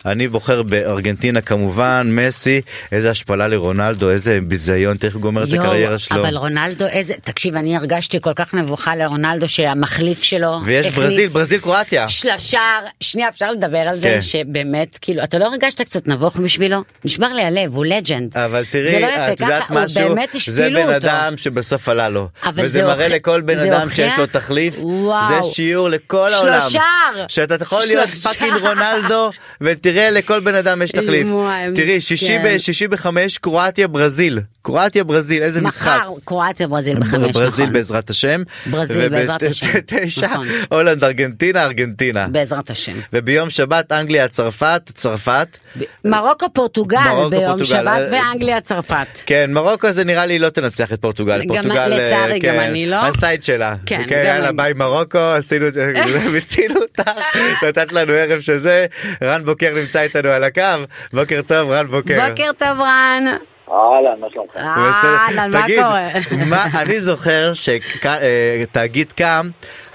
אני בוחר בארגנטינה כמובן, מסי, איזה השפלה לרונלדו, איזה ביזיון, הוא גומר את הקריירה שלו. אבל רונלדו איזה, תקשיב, אני הרגשתי כל כך נבוכה לרונלדו שהמחליף שלו ויש הכניס ברזיל, ברזיל קרואטיה. שלושה, שנייה אפשר לדבר על זה, כן. שבאמת, כאילו, אתה לא הרגשת קצת נבוך בשבילו? נשבר לי הלב, הוא לג'נד. אבל זה תראי, לא יפה, את יודעת משהו, באמת זה בן. אדם שבסוף עלה לו. וזה זה מראה הוכיח- לכל בן אדם שיש לו תחליף, וואו. זה שיעור לכל העולם. שלושה! שאתה יכול להיות. fucking רונלדו, [LAUGHS] ותראה לכל בן אדם יש תחליף. תראי, שישי. ב- שישי בחמש, קרואטיה ברזיל. קרואטיה ברזיל, איזה משחק. מחר, קרואטיה ברזיל בחמש, ברזיל נכון. בעזרת השם. ברזיל בעזרת השם. ובתשע, נכון. הולנד, ארגנטינה, ארגנטינה. בעזרת השם. וביום שבת, אנגליה, צרפת, צרפת. מרוקו פורטוגל ביום. שבת אה, ואנגליה צרפת. כן, מרוקו זה נראה לי לא תנצח את פורטוגל. פורטוגל, לצערי, אה, גם כן, אני לא. עשתה את שלה. כן, כן, יאללה. ביי מרוקו, עשינו את זה, [LAUGHS] הצילו אותה, [LAUGHS] נתת לנו ערב שזה. רן בוקר נמצא איתנו על הקו. בוקר טוב, רן בוקר. בוקר טוב רן. אהלן, מה שלומך? אהלן, מה תגיד, קורה? אני זוכר שתאגיד קם,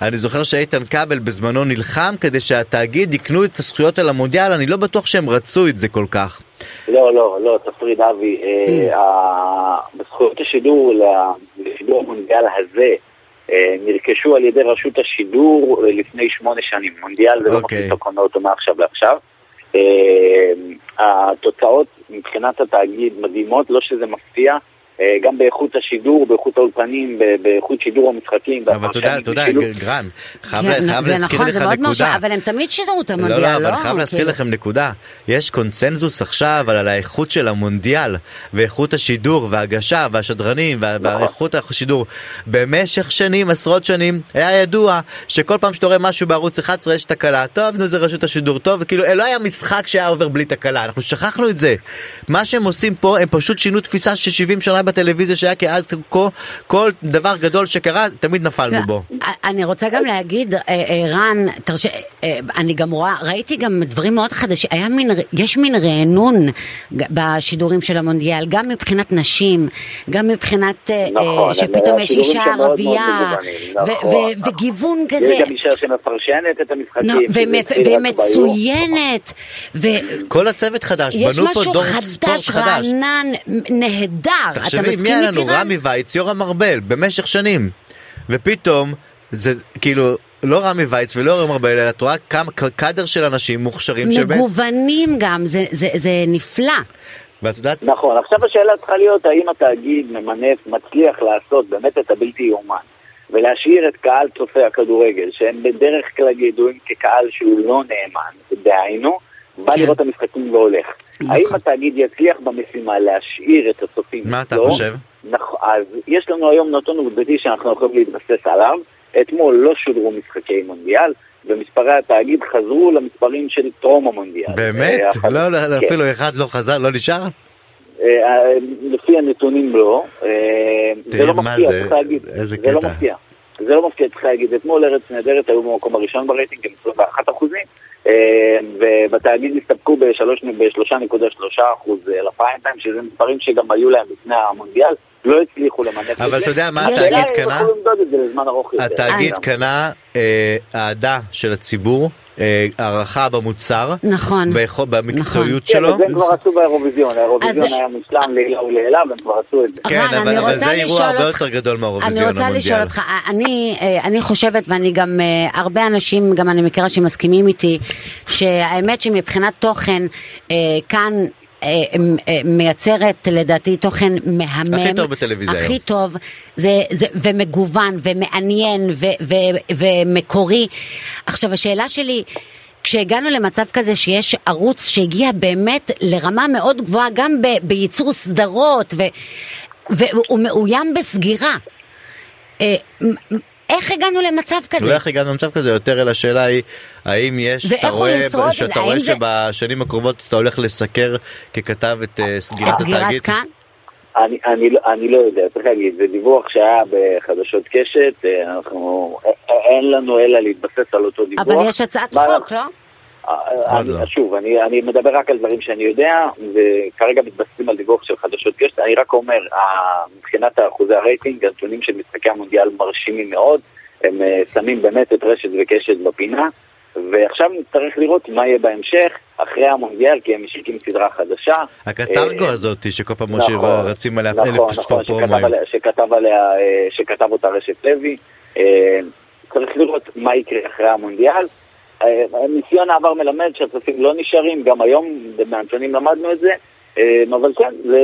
אני זוכר שאיתן כבל בזמנו נלחם כדי שהתאגיד יקנו את הזכויות על המונדיאל, אני לא בטוח שהם רצו את זה כל כך. לא, לא, לא, תפריד אבי. אה, ה- בזכויות השידור ל- לשידור המונדיאל הזה אה, נרכשו על ידי רשות השידור אה, לפני שמונה שנים. מונדיאל זה לא אוקיי. מחליט לקנות אותו מעכשיו לעכשיו. אה, התוצאות מבחינת התאגיד מדהימות, לא שזה מפתיע. אה, גם באיכות השידור, באיכות האולפנים, באיכות שידור המשחקים. אבל אתה יודע, אתה יודע, והפרשנים גרן, חייב כן, זה להזכיר נכון, לך נקודה. אבל הם תמיד שידרו את לא, המונדיאל, לא, לא? אבל אני חייב להזכיר כאילו. לכם נקודה. יש קונצנזוס עכשיו על האיכות של המונדיאל, ואיכות השידור, וההגשה, והשדרנים, וה- נכון. ואיכות השידור. במשך שנים, עשרות שנים, היה ידוע שכל פעם שאתה רואה משהו בערוץ 11 יש תקלה. טוב, נו, זה רשות השידור, טוב, כאילו, לא היה משחק שהיה עובר בלי תקלה, אנחנו שכחנו את זה. מה שהם עושים פה, הם פשוט שינו תפיסה של 70 שנה בטלוויזיה שהיה כי אז כה, כל דבר גדול שקרה, תמיד נפלנו בו. אני רוצה גם להגיד, אה, אה, רן, תרשה, אה, אני גם רואה, ראיתי גם דברים מאוד חדשים, היה מין, יש מין רענון בשידורים של המונדיאל, גם מבחינת נשים, גם מבחינת נכון, שפתאום יש אישה ערבייה, נכון, נכון. וגיוון כזה. יש גם אישה שמפרשנת את המשחקים. ביום. ומצוינת, כל הצוות חדש, יש בנו פה משהו דור ספורט חדש, חדש. רענן, נהדר. תחשבי, מי היה לנו? רמי וייץ, יורם ארבל, במשך שנים. ופתאום, זה כאילו, לא רמי וייץ ולא יורם ארבל, אלא את רואה כמה קאדר של אנשים מוכשרים שבאמת, מגוונים גם, זה, זה, זה נפלא. ואת יודעת, נכון, עכשיו השאלה צריכה להיות האם התאגיד ממנף, מצליח לעשות באמת את הבלתי יאומן ולהשאיר את קהל צופי הכדורגל, שהם בדרך כלל ידועים כקהל שהוא לא נאמן, דהיינו, בא כן. לראות את המשחקים והולך. נכון. האם התאגיד יצליח במשימה להשאיר את הצופים? מה אתה אצלו? חושב? נכון, אז יש לנו היום נתון עובדתי שאנחנו יכולים להתבסס עליו. אתמול לא שודרו משחקי מונדיאל, ומספרי התאגיד חזרו למספרים של טרום המונדיאל. באמת? אה, לא, לא, לא, כן. אפילו אחד לא חזר, לא נשאר? אה, אה, לפי הנתונים לא. אה, זה תראה, לא מפתיע, זה? צריך להגיד. איזה זה לא קטע. מפתיע. זה לא מפתיע, צריך להגיד. אתמול ארץ נהדרת היו במקום הראשון ברייטינג עם 21 אחוזים, ובתאגיד הסתפקו ב-3.3 אחוז ל prime time, שזה מספרים שגם היו להם לפני המונדיאל, לא הצליחו למנף את זה. אבל אתה יודע מה התאגיד אם קנה? התאגיד אה, קנה אה, אהדה של הציבור, אה, הערכה במוצר, נכון. ביכול- במקצועיות כן, שלו. את זה הם כבר עשו באירוויזיון, האירוויזיון היה מושלם לעילה ולעילה, והם כבר עשו את זה. כן, אבל אני זה אירוע הרבה יותר גדול אני מהאירוויזיון רוצה לשאול המונדיאל. אותך, אני, אה, אני חושבת ואני גם, אה, הרבה אנשים, גם אני מכירה שמסכימים איתי, שהאמת שמבחינת תוכן, אה, כאן אה, אה, מייצרת לדעתי תוכן מהמם. הכי טוב בטלוויזיה הכי היום. טוב, זה, זה, ומגוון, ומעניין, ו, ו, ומקורי. עכשיו השאלה שלי, כשהגענו למצב כזה שיש ערוץ שהגיע באמת לרמה מאוד גבוהה גם ב, בייצור סדרות ו, והוא מאוים בסגירה. איך הגענו למצב לא כזה? איך הגענו למצב כזה יותר אלא השאלה היא האם יש אתה רואה? שאתה רואה זה- שבשנים הקרובות אתה הולך לסקר ככתב את אה, סגירת את סגירת התאגיד כאן? אני, אני, לא- אני לא יודע, צריך להגיד, זה דיווח שהיה בחדשות קשת, אה, אנחנו, אין לנו אלא להתבסס על אותו דיווח. אבל יש הצעת חוק, לא? אה, אני, לא. שוב, אני, אני מדבר רק על דברים שאני יודע, וכרגע מתבססים על דיווח של חדשות קשת. אני רק אומר, אה, מבחינת אחוזי הרייטינג, הנתונים של משחקי המונדיאל מרשימים מאוד, הם אה, שמים באמת את רשת וקשת בפינה, ועכשיו נצטרך לראות מה יהיה בהמשך, אחרי המונדיאל, כי הם משיקים סדרה חדשה. הקטרגו אה, הזאתי שכל פעם נכון, שרצים עליה נכון, אלף נכון, ספר. עליה, שכתב אה, אותה רשת לוי. אה, צריך לראות מה יקרה אחרי המונדיאל. אה, ניסיון העבר מלמד שהצופים לא נשארים, גם היום מהנתונים למדנו את זה. אה, אבל כן, זה...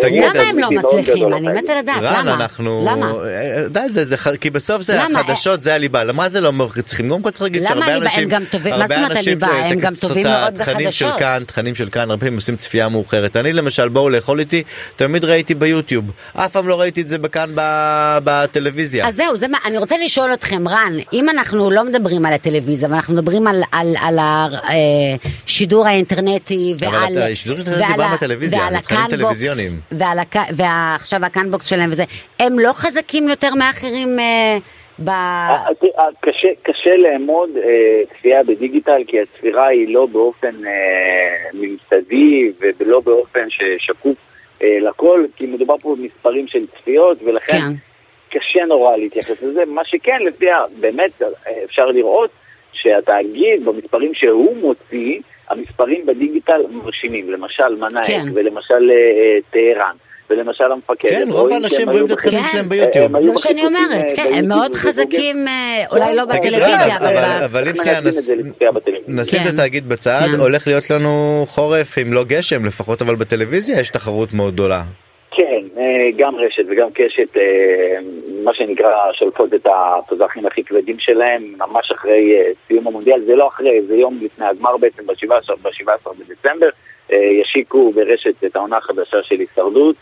תגיד, למה הם לא מצליחים? אני. מתה לדעת, רן, למה? אנחנו... למה? אה, די, זה, זה, ח- כי בסוף זה למה? החדשות, זה הליבה. למה זה לא צריכים? קודם כל צריך להגיד למה שהרבה הליבה? אנשים... גם טובים- מה זאת אומרת אנשים הליבה? הם גם טובים מאוד התכנים של בחדשות. כאן, תכנים של כאן, הרבה פעמים עושים צפייה מאוחרת. אני למשל, בואו לאכול איתי, תמיד ראיתי ביוטיוב. אף פעם לא ראיתי את זה בכאן ב- בטלוויזיה. אז זהו, זה מה, אני רוצה לשאול אתכם, רן, אם אנחנו לא מדברים על הטלוויזיה, ואנחנו מדברים על, על, על השידור האינטרנטי ועל... ועל בא מהטלוויזיה, הקאנבוקס, טלוויזיוניים. ועכשיו הקאנבוקס שלהם וזה, הם לא חזקים יותר מאחרים אה, ב... אה, תראה, קשה, קשה לאמוד אה, צפייה בדיגיטל כי הצפירה היא לא באופן אה, ממסדי ולא באופן ששקוף אה, לכל, כי מדובר פה במספרים של צפיות ולכן כן. קשה נורא להתייחס לזה. מה שכן, לפי ה... באמת אה, אפשר לראות שהתאגיד במספרים שהוא מוציא, המספרים בדיגיטל מרשימים, למשל מנאייק כן. ולמשל אה, אה, טהרן. ולמשל המפקד. כן, רוב האנשים רואים את התכנים בחיפוש- שלהם כן. ביוטיוב. זה מה שאני אומרת, אה, כן, הם מאוד. חזקים, אה, אולי לא בטלוויזיה, אבל... אבל- אם שנייה מנצלים את? נשים כן. את התאגיד בצד, כן. הולך להיות לנו חורף אם לא גשם לפחות, אבל בטלוויזיה יש תחרות מאוד גדולה. אה, גם רשת וגם קשת, אה, מה שנקרא, שולפות את התוזחים הכי כבדים שלהם, ממש אחרי אה, סיום המונדיאל, זה לא אחרי, זה יום לפני הגמר בעצם, ב-17 בדצמבר, ישיקו ברשת את העונה החדשה של הישרדות,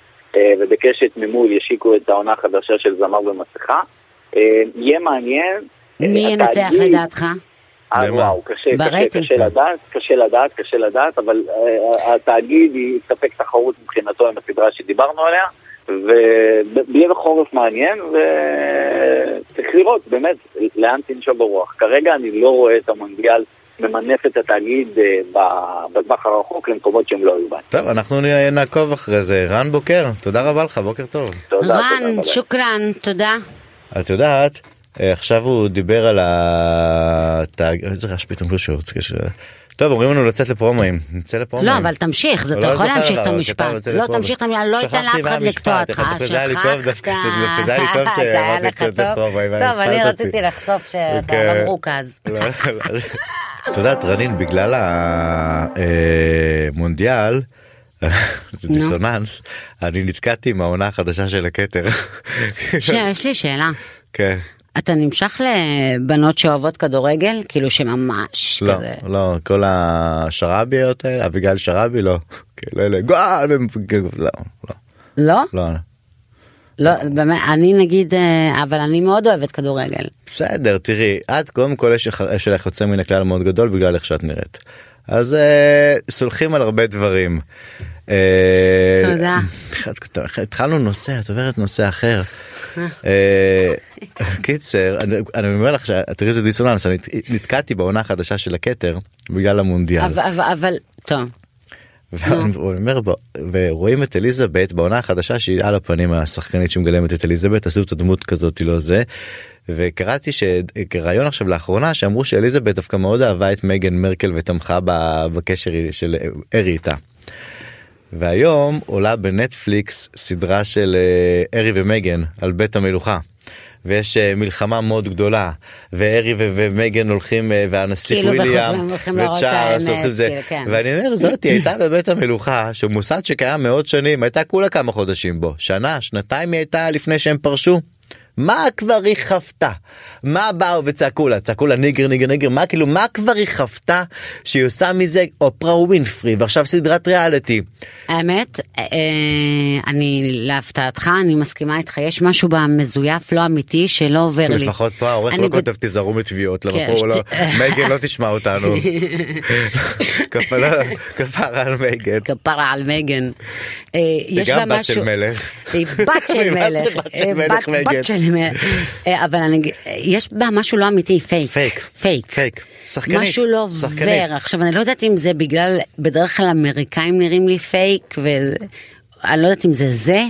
ובקשת ממול ישיקו את העונה החדשה של זמר במסכה. יהיה מעניין. מי ינצח התאגיד- לדעתך? אה? וואו, קשה, קשה. קשה לדעת, קשה לדעת, קשה לדעת, אבל אה, התאגיד יספק תחרות מבחינתו עם הסדרה שדיברנו עליה, ויהיה בחורף מעניין, וצריך לראות באמת לאן תנשוב הרוח. כרגע אני לא רואה את המונדיאל ממנף את התאגיד אה, בטווח הרחוק למקומות שהם לא היו בהם. טוב, אנחנו נעקוב אחרי זה. רן בוקר, תודה רבה לך, בוקר טוב. תודה, תודה, רן, תודה. שוקרן, תודה. את יודעת, אה, עכשיו הוא דיבר על התאגיד, איזה רעש פתאום לא שורץ, טוב אומרים לנו לצאת לפרומואים נצא לפרומואים. לא, אבל תמשיך, זה- אתה לא יכול להמשיך את המשפט. לא. תמשיך את המשפט, לא אתן לאף אחד לקטוע אותך. דווקא זה היה לי טוב, דווקא [LAUGHS] שכחת. זה היה לי טוב שאמרתי טוב. לפרומואים, טוב, אני. רציתי לחשוף שאתה כן. לא מרוכז. לא, לא. את יודעת רנין בגלל המונדיאל. זה [LAUGHS] דיסוננס אני נתקעתי עם העונה החדשה של הכתר. יש לי שאלה. כן. אתה נמשך לבנות שאוהבות כדורגל? כאילו שממש לא כזה... לא כל השרביות האלה אביגיל שרבי לא. לא, לא, גועל, הם- לא לא לא? לא. לא, באמת, אני נגיד, אה, אבל אני מאוד אוהבת כדורגל. בסדר תראי את קודם כל יש לך- יש לך יוצא מן הכלל מאוד גדול בגלל איך שאת נראית. אז אה, סולחים על הרבה דברים. אה, תודה. התחלנו נושא את עוברת נושא אחר. אה, קיצר אני- אומר לך שתראי איזה דיסוננס אני נתקעתי בעונה החדשה של הכתר בגלל המונדיאל. אבל, טוב. אומר ורואים את אליזבת בעונה החדשה שהיא על הפנים השחקנית שמגלמת את אליזבת עשו את הדמות כזאת לא זה. וקראתי שרעיון עכשיו לאחרונה שאמרו שאליזבת דווקא מאוד אהבה את מייגן מרקל ותמכה בקשר של ארי איתה. והיום עולה בנטפליקס סדרה של אה, ארי ומייגן על בית המלוכה. ויש אה, מלחמה מאוד גדולה וארי ו- ומייגן הולכים אה, והנסיך כאילו וויליאם בחוזרים הולכים וצ'ארלס זה. כאילו, כן. ואני אומר זאתי הייתה בבית המלוכה שהוא מוסד שקיים מאות שנים הייתה כולה כמה חודשים בו שנה שנתיים היא הייתה לפני שהם פרשו. מה כבר היא חוותה? מה באו וצעקו לה? צעקו לה nigger nigger nigger מה כאילו מה כבר היא חוותה שהיא עושה מזה אופרה ווינפרי ועכשיו סדרת ריאליטי. האמת, אה, אני להפתעתך, אני מסכימה איתך, יש משהו במזויף לא אמיתי שלא עובר לי. לפחות פה העורך לא כותב תיזהרו מתביעות למה כן, פה לא [LAUGHS] מייגן לא תשמע אותנו. [LAUGHS] כפרה כפרה על מייגן. כפרה על מייגן. אה, יש בה גם בת. של מלך. היא בת של [LAUGHS] מלך. בת של [LAUGHS] אה, אבל אני- יש בה משהו לא אמיתי, פייק. פייק. פייק. פייק. שחקנית. משהו לא שחקנית. עובר. עכשיו אני לא יודעת אם זה בגלל, בדרך כלל אמריקאים נראים לי פייק, ואני לא יודעת אם זה זה,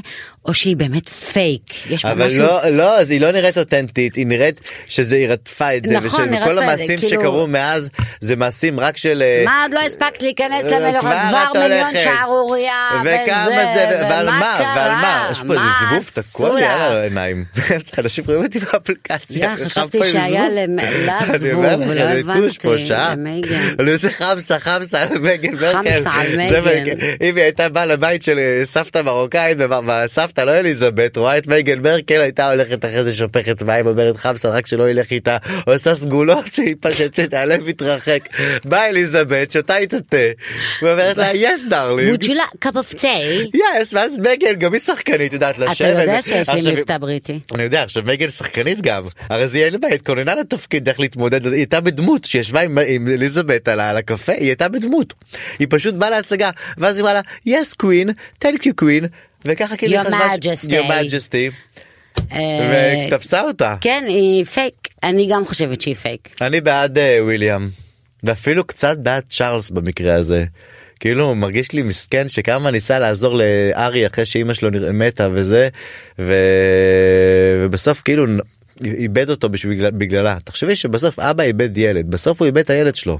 או שהיא באמת פייק. יש אבל משהו... לא לא אז היא לא נראית אותנטית היא נראית שזה היא רדפה את זה נכון, את זה, המעשים כאילו- שקרו מאז זה מעשים רק של אה, מה עוד לא הספקת להיכנס כבר למלוכה? את כבר מיליון. שערורייה, וכמה וזה, זה ועל מה ועל מה קרה? יש פה איזה זבוב תקוע לי? על העיניים אנשים רואים אותי באפליקציה חשבתי שהיה [LAUGHS] לה זבוב, לך, לא הבנתי. [LAUGHS] אני עושה חמסה חמסה על מייגן. חמסה על מייגן. אם היא הייתה באה לבית של אה, סבתא מרוקאית והסבתא לא אליזבת רואה את מייגן מרקל הייתה הולכת אחרי זה שופכת מים אומרת חמסה רק שלא ילך איתה עושה סגולות שהיא פשוט שהלב מתרחק. באה אליזבת שותה איתה תה ואומרת לה yes darling. would you like cup of tea? yes ואז מייגן גם היא שחקנית יודעת לשבת. אתה יודע שיש לי מבטא בריטי. אני יודע עכשיו מייגן שחקנית גם הרי זה יהיה היא התכוננה לתפקיד איך להתמודד היא הייתה בדמות שישבה עם, אליזבת על, הקפה היא הייתה בדמות היא פשוט באה להצגה ואז היא אמרה לה yes queen thank you queen וככה כאילו Your חשבה ש- Majesty. your majesty אה, ותפסה אותה כן, היא פייק. אני גם חושבת שהיא פייק. אני בעד אה, וויליאם ואפילו קצת בעד צ'ארלס במקרה הזה. כאילו מרגיש לי מסכן שכמה ניסה לעזור להארי אחרי שאימא שלו מתה וזה ו... ובסוף כאילו איבד אותו בשביל בגללה תחשבי שבסוף אבא איבד ילד בסוף הוא איבד את הילד שלו.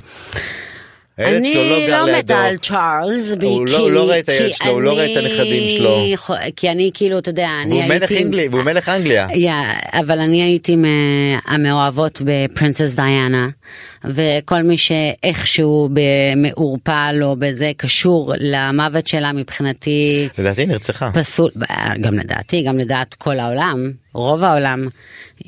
הילד אני לא לא. מתה על צ'ארלס, הוא לא- לא רואה את הילד שלו, הוא לא רואה את הנכדים שלו. כי אני כאילו, אתה יודע, אני הייתי... והוא מלך אנגליה. אבל אני הייתי מה- המאוהבות בפרינסס דיאנה, וכל מי שאיכשהו מעורפל או בזה קשור למוות שלה מבחינתי לדעתי נרצחה. פסול, גם לדעתי, גם לדעת כל העולם, רוב העולם,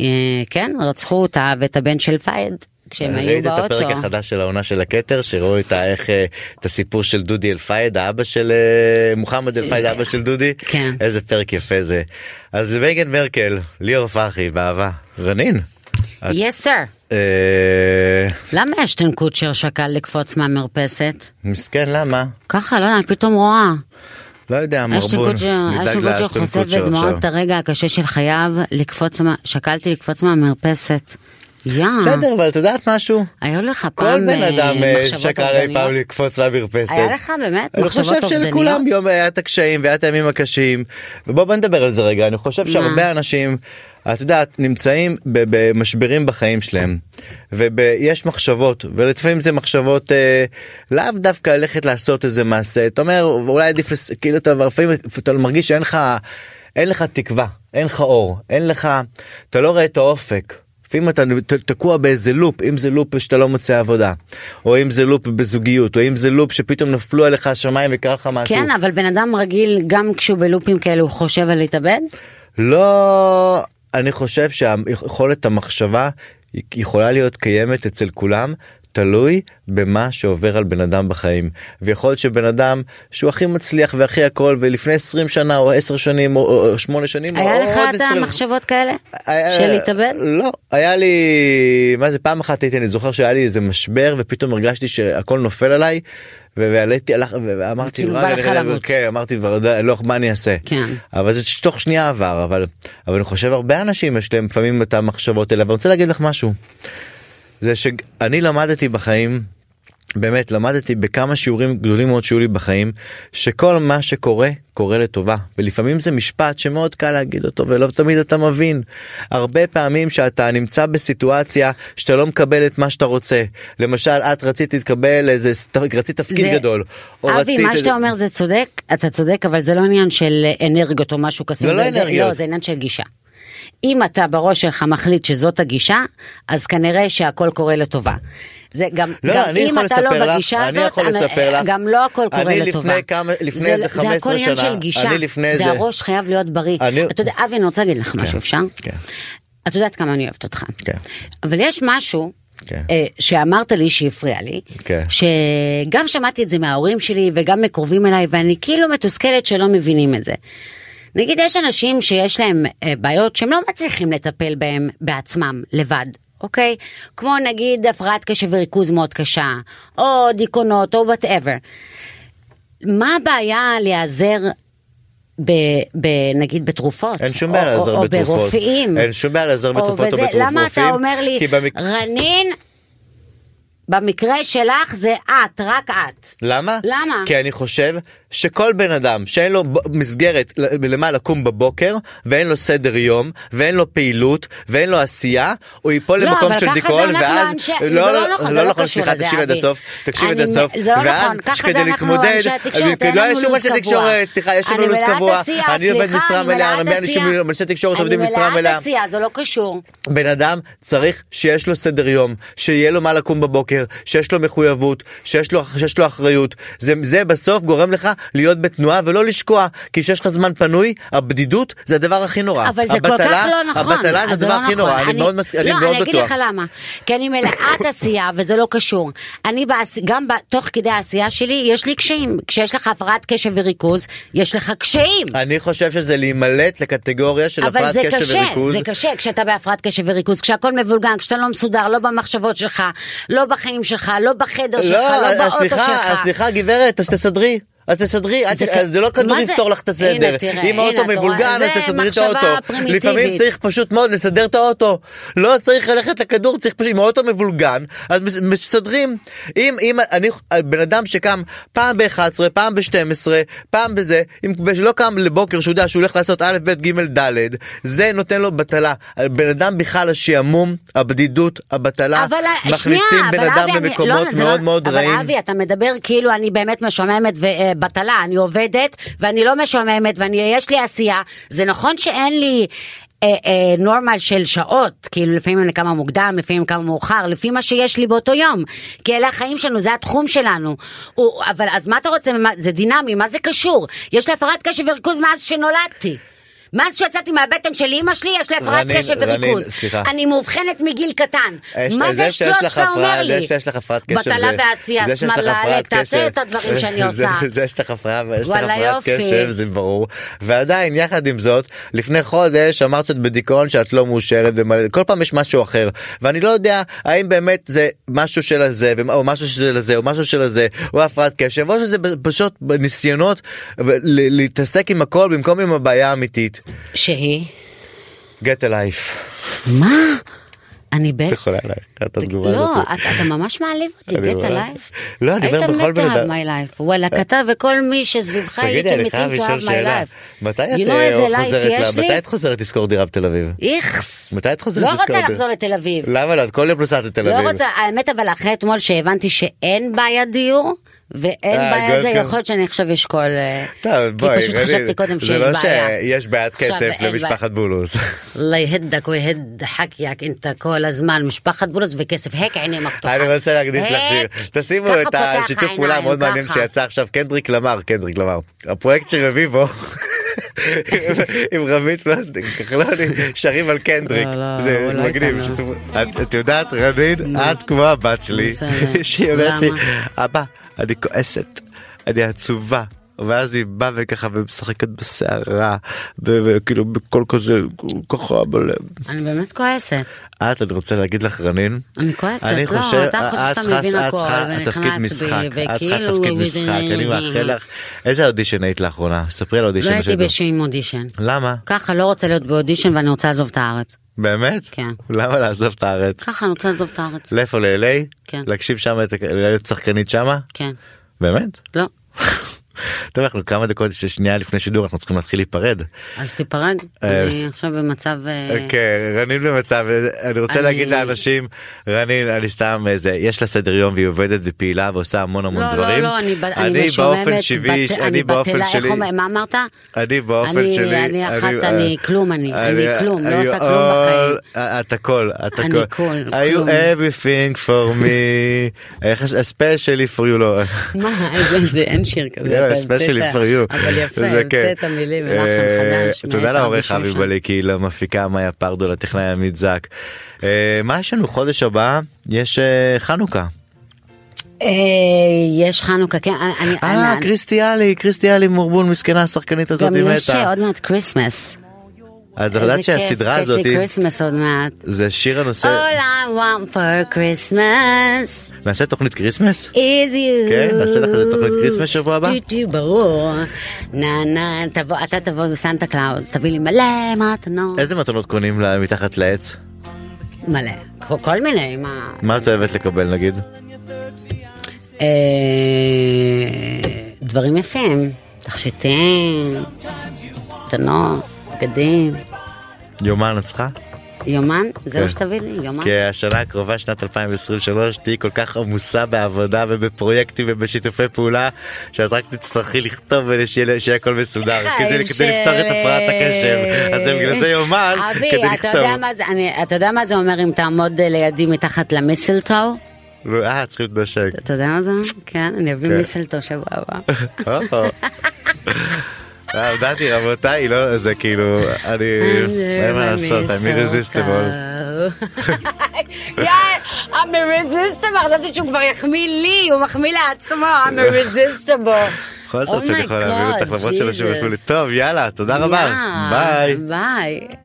אה, כן, רצחו אותה ואת הבן של פייד. כשהם היו ראית את באוטו. הפרק החדש של העונה של הכתר שראו את ה- איך אה, את הסיפור של דודי אל-פאייד האבא של אה, מוחמד אל-פאייד אבא של דודי כן. איזה פרק יפה זה אז למייגן מרקל ליאור פרחי באהבה רנין. yes sir. אה, למה אשטן קוצ'ר שקל לקפוץ מהמרפסת? מסכן למה ככה, לא יודע, אני פתאום רואה. לא יודע מרבון אשטן קוצ'ר חושף בדמעות. את הרגע הקשה של חייו, לקפוץ, שקלתי לקפוץ מהמרפסת. יא. בסדר, אבל את יודעת משהו? היו לך כל פעם בן אה, אדם אה, מחשבות שקל אי פעם אובדניות? לקפוץ מהמרפסת. היה לך באמת אני מחשבות חושב אובדניות? שלכולם יום היה את הקשיים והיה את הימים הקשים ובוא בוא נדבר על זה רגע אני חושב שהרבה אנשים את יודעת נמצאים במשברים בחיים שלהם ויש מחשבות ולפעמים זה מחשבות אה, לאו דווקא ללכת לעשות איזה מעשה אתה אומר אולי עדיף כאילו אתה לפעמים אתה מרגיש שאין לך אין לך תקווה אין לך אור אין לך אתה לא רואה את האופק. לפעמים אתה תקוע באיזה לופ אם זה לופ שאתה לא מוצא עבודה או אם זה לופ בזוגיות או אם זה לופ שפתאום נפלו עליך השמיים וקרה לך משהו. כן, אבל בן אדם רגיל, גם כשהוא בלופים כאלה, הוא חושב על להתאבד? לא אני חושב שיכולת המחשבה יכולה להיות קיימת אצל כולם תלוי במה שעובר על בן אדם בחיים ויכול להיות שבן אדם שהוא הכי מצליח והכי הכל ולפני 20 שנה או 10 שנים או- או 8 שנים היה לך את 20 המחשבות כאלה? היה- של להתאבד? לא היה לי מה זה פעם אחת הייתי אני זוכר שהיה לי איזה משבר ופתאום הרגשתי שהכל נופל עליי. ועליתי הלך ואמרתי כאילו "וואלה, בא לך אני- למות." כן אמרתי כבר לא מה אני אעשה כן. אבל זה תוך שנייה עבר אבל אבל אני חושב הרבה אנשים יש להם לפעמים את המחשבות האלה ואני רוצה להגיד לך משהו. זה שאני למדתי בחיים באמת למדתי בכמה שיעורים גדולים מאוד שהיו לי בחיים שכל מה שקורה קורה לטובה ולפעמים זה משפט שמאוד קל להגיד אותו ולא תמיד אתה מבין הרבה פעמים שאתה נמצא בסיטואציה שאתה לא מקבל את מה שאתה רוצה למשל את רצית להתקבל איזה רצית תפקיד זה- גדול. אבי, רצית מה איזה- שאתה אומר זה צודק, אתה צודק, אבל זה לא עניין של אנרגיות או משהו כזה. זה לא זה- זה- אנרגיות. לא, זה עניין של גישה. אם אתה בראש שלך מחליט שזאת הגישה, אז כנראה שהכל קורה לטובה. זה גם, לא, גם אני אם אתה לא לך, בגישה אני הזאת, לספר לך. גם לא הכל קורה אני לטובה. לפני כמה- לפני זה- איזה 15 זה הכל עניין שנה, של גישה, אני זה איזה- הראש חייב להיות בריא. אני- אתה יודע, אבי, אני רוצה להגיד לך משהו, אפשר? כן. את יודעת כמה אני אוהבת אותך. כן. אבל יש משהו כן. אה, שאמרת לי שהפריע לי, כן. שגם שמעתי את זה מההורים שלי וגם מקרובים אליי ואני כאילו מתוסכלת שלא מבינים את זה. נגיד יש אנשים שיש להם אה, בעיות שהם לא מצליחים לטפל בהם בעצמם לבד. אוקיי? כמו נגיד הפרעת קשב וריכוז מאוד קשה, או דיכאונות, או whatever. מה הבעיה להיעזר ב, ב, נגיד בתרופות? אין שום בעיה או- לעזור או, בתרופות. או ברופאים. אין שום בעיה לעזור או בתרופות או וזה- בתרופים. למה אתה אומר לי, במק- רנין, במקרה שלך זה את, רק את. למה? למה? כי אני חושב שכל בן אדם שאין לו מסגרת למה לקום בבוקר ואין לו סדר יום ואין לו פעילות ואין לו עשייה הוא ייפול לא, למקום של דיכאון ואז אנשי- זה לא נכון, זה לא קשור סליחה לזה, תקשיב עד אבי. הסוף תקשיב עד הסוף זה לא ואז נכון, ככה כדי להתמודד לא יש שום לו"ז אנשי. תקשורת סליחה יש לנו לו"ז קבוע אני עובד סליחה, משרה אני מלאה הרבה אנשים. אנשי תקשורת עובדים משרה מלאה עשייה, זה לא קשור. בן אדם צריך שיש לו סדר יום, שיהיה לו מה לקום בבוקר, שיש לו מחויבות, שיש לו, אחריות. זה בסוף גורם לך להיות בתנועה ולא לשקוע, כי כשיש לך זמן פנוי, הבדידות זה הדבר הכי נורא. אבל זה כל הבטלה- כך לא נכון. הבטלה אז זה הדבר לא הכי נכון. נורא, אני מאוד מס- אני לא, מאוד אני אגיד בטוח. לך למה. כי אני מלאת [COUGHS] עשייה וזה לא קשור. אני בעש... גם. תוך כדי העשייה שלי יש לי קשיים. כשיש לך הפרעת קשב וריכוז, יש לך קשיים. אני חושב שזה להימלט לקטגוריה של אבל הפרעת זה קשב קשה, וריכוז. זה קשה כשאתה בהפרעת קשב וריכוז, כשהכל מבולגן, כשאתה לא מסודר, לא במחשבות שלך, לא בחיים שלך, לא בחדר שלך, לא, לא אז באוטו שלך. אז סליחה גברת, אז תסדרי. אז תסדרי, זה ת- כ- אז זה לא כדור? יפתור לך את הסדר. הנה, תראה, אם האוטו? מבולגן, אז תסדרי את האוטו. פרימיטיבית. לפעמים צריך פשוט מאוד לסדר את האוטו. לא צריך ללכת לכדור, צריך פשוט, אם האוטו מבולגן, אז מס- מסדרים. אם, אם אני, בן אדם שקם פעם ב-11, פעם ב-12, פעם בזה, אם לא קם לבוקר שהוא יודע שהוא הולך לעשות א', ב', ג', ד', זה נותן לו בטלה. בן אדם בכלל השעמום, הבדידות, הבטלה, אבל שנייה, מכניסים בן אבל אדם אבי, למקומות לא, זה מאוד לא- מאוד רעים. אבל אבי, אתה מדבר כאילו אני באמת משועממת ובטלה, אני עובדת ואני לא משועממת ויש לי עשייה. זה נכון שאין לי... אה, אה, נורמל של שעות, כאילו לפעמים אני קמה מוקדם, לפעמים קמה מאוחר, לפי מה שיש לי באותו יום. כי אלה החיים שלנו, זה התחום שלנו. הוא, אבל אז מה אתה רוצה, זה דינמי, מה זה קשור? יש לי הפרעת קשב וריכוז מאז שנולדתי. מאז שיצאתי מהבטן של אימא שלי, יש לי הפרעת קשב וריכוז. סליחה. אני מאובחנת מגיל קטן. יש- מה זה לך שאתה אומר לי? זה שיש לך הפרעת קשב בטלה ועשייה, שמאלה, תעשה. את הדברים [LAUGHS] שאני עושה. זה שיש לך הפרעה ויש לך הפרעת. קשב זה ברור ועדיין יחד עם זאת לפני חודש אמרת שאת בדיכאון שאת לא מאושרת ומלא- כל פעם יש משהו אחר ואני לא יודע האם באמת זה משהו של הזה או משהו של הזה או משהו של הזה או הפרעת קשב או שזה פשוט בניסיונות ל- להתעסק עם הכל במקום עם הבעיה האמיתית. שהיא? get a life. מה? אני ב... יכולה לה- את התגובה לא, הזאת. אתה אתה ממש מעליב אותי, גט אומר- לייף. לא, אני אומר בכל בן היית מת אדם- מי לייף. וואלה, כתב וכל מי שסביבך הייתם מתים לשאול תאהב מי שאלה. לייף. מתי את אה, חוזרת? מתי את חוזרת לשכור דירה בתל אביב? איכס. מתי את חוזרת לא לשכור רוצה דירה? לחזור לתל אביב. למה לא? את כל יום נוסעת לתל לא אביב. רוצה, האמת אבל אחרי אתמול שהבנתי שאין בעיית דיור, ואין אה, בעיה עם זה, כן. יכול להיות שאני עכשיו אשקול, אה, כי פשוט חשבתי קודם שיש לא בעיה. זה לא שיש בעיית כסף למשפחת בולוס. [LAUGHS] אללה לא יהדק ויהד חקיאק, אינתה כל הזמן משפחת בולוס וכסף, הק עיני מפתוחה. אני רוצה להקדיש לך שיר. תשימו את השיתוף פעולה המאוד מעניין שיצא עכשיו, קנדריק למר, קנדריק למר. הפרויקט של רביבו. [LAUGHS] עם רבית כחלוני שרים על קנדריק לא, זה מגניב את יודעת רבין, את כמו הבת שלי [LAUGHS] שהיא אומרת לי אבא אני כועסת אני עצובה. ואז היא באה וככה ומשחקת בשערה ו- וכאילו בקול כזה ככה בלב. אני באמת כועסת. את אני רוצה להגיד לך רנין אני כועסת, אני לא, חושב, אתה חושב את שאתה מבין את הכל, תפקיד משחק, את צריכה תפקיד משחק, אני מאחל לך. איזה אודישן היית לאחרונה? ספרי על לא אודישן הייתי בשידור. בשום אודישן. למה? ככה לא רוצה להיות באודישן ואני רוצה לעזוב את הארץ. באמת? כן. למה לעזוב את הארץ? ככה אני רוצה לעזוב את הארץ. לאיפה ל-LA? כן. להקשיב שם, להיות שחקנית שמה? כן. באמת? לא. טוב אנחנו כמה דקות שנייה לפני שידור אנחנו צריכים להתחיל להיפרד. אז תיפרד. אה, אני עכשיו במצב... אה, כן, רנין במצב, אני רוצה אני- להגיד לאנשים, רנין, אני סתם איזה, יש לה סדר יום והיא עובדת בפעילה ועושה המון המון לא, דברים. לא, לא, אני ב- אני אני באופן שבי, בת- אני באופן שלי, מה אמרת? אני באופן אני- שלי, אני אחת, אני כלום, אני- אני כלום, לא עושה כלום בחיים. את הכל, את אני הכל. are you כלום. everything for me, [LAUGHS] especially for you, לא. מה, אין שיר כזה. Especially המצאת. for you. אבל יפה, כן. המצאת מילים ולחן אה, חדש. תודה לעורך אבי. בליקי, למפיקה מאיה פרדו, לטכנאי עמית זק. אה, מה יש לנו חודש הבא? יש אה, חנוכה. יש חנוכה, כן. אני- אה, קירסטי אלי, קירסטי אלי מורבון מסכנה השחקנית הזאת גם היא יש מתה. אה, עוד מעט כריסמס. את יודעת שהסדרה הזאת יש לי כריסמס עוד מעט. זה שיר הנושא, All I want for Christmas נעשה תוכנית כריסמס? is you. כן, נעשה לך איזה תוכנית כריסמס שבוע הבא? טו, ברור. נה נה, תבוא, אתה תבוא בסנטה קלאוס, תביא לי מלא מתנות. איזה מתנות קונים לה מתחת לעץ? מלא. כל- כל מיני, מה... מה את אוהבת לקבל נגיד? אה, דברים יפים, תכשיטים, מתנות, בגדים, יומן את צריכה? יומן, זה כן. מה שתביא לי, יומן. כי השנה הקרובה שנת 2023 תהיי כל כך עמוסה בעבודה ובפרויקטים ובשיתופי פעולה שאת רק תצטרכי לכתוב ושיהיה שיהיה הכל מסודר כי זה כדי לפתור את הפרעת הקשב אז בגלל זה יומן אבי, כדי לכתוב. אני- אתה יודע מה זה אומר אם תעמוד אה, לידי מתחת למיסלטו? אה צריכים להתנשק. אתה יודע מה זה? כן, אני אביא כן. מיסלטו שבוע הבא. [LAUGHS] [LAUGHS] אה, הודעתי רבותיי לא זה כאילו אני אין מה לעשות אני רזיסטיבול. יאי, I'm irresistible, חשבתי שהוא כבר יחמיא לי, הוא מחמיא לעצמו, I'm irresistible. בכל זאת Oh שאני my יכול להביא אותך למרות שלא. שומעים לי טוב יאללה תודה רבה יאללה, ביי. ביי.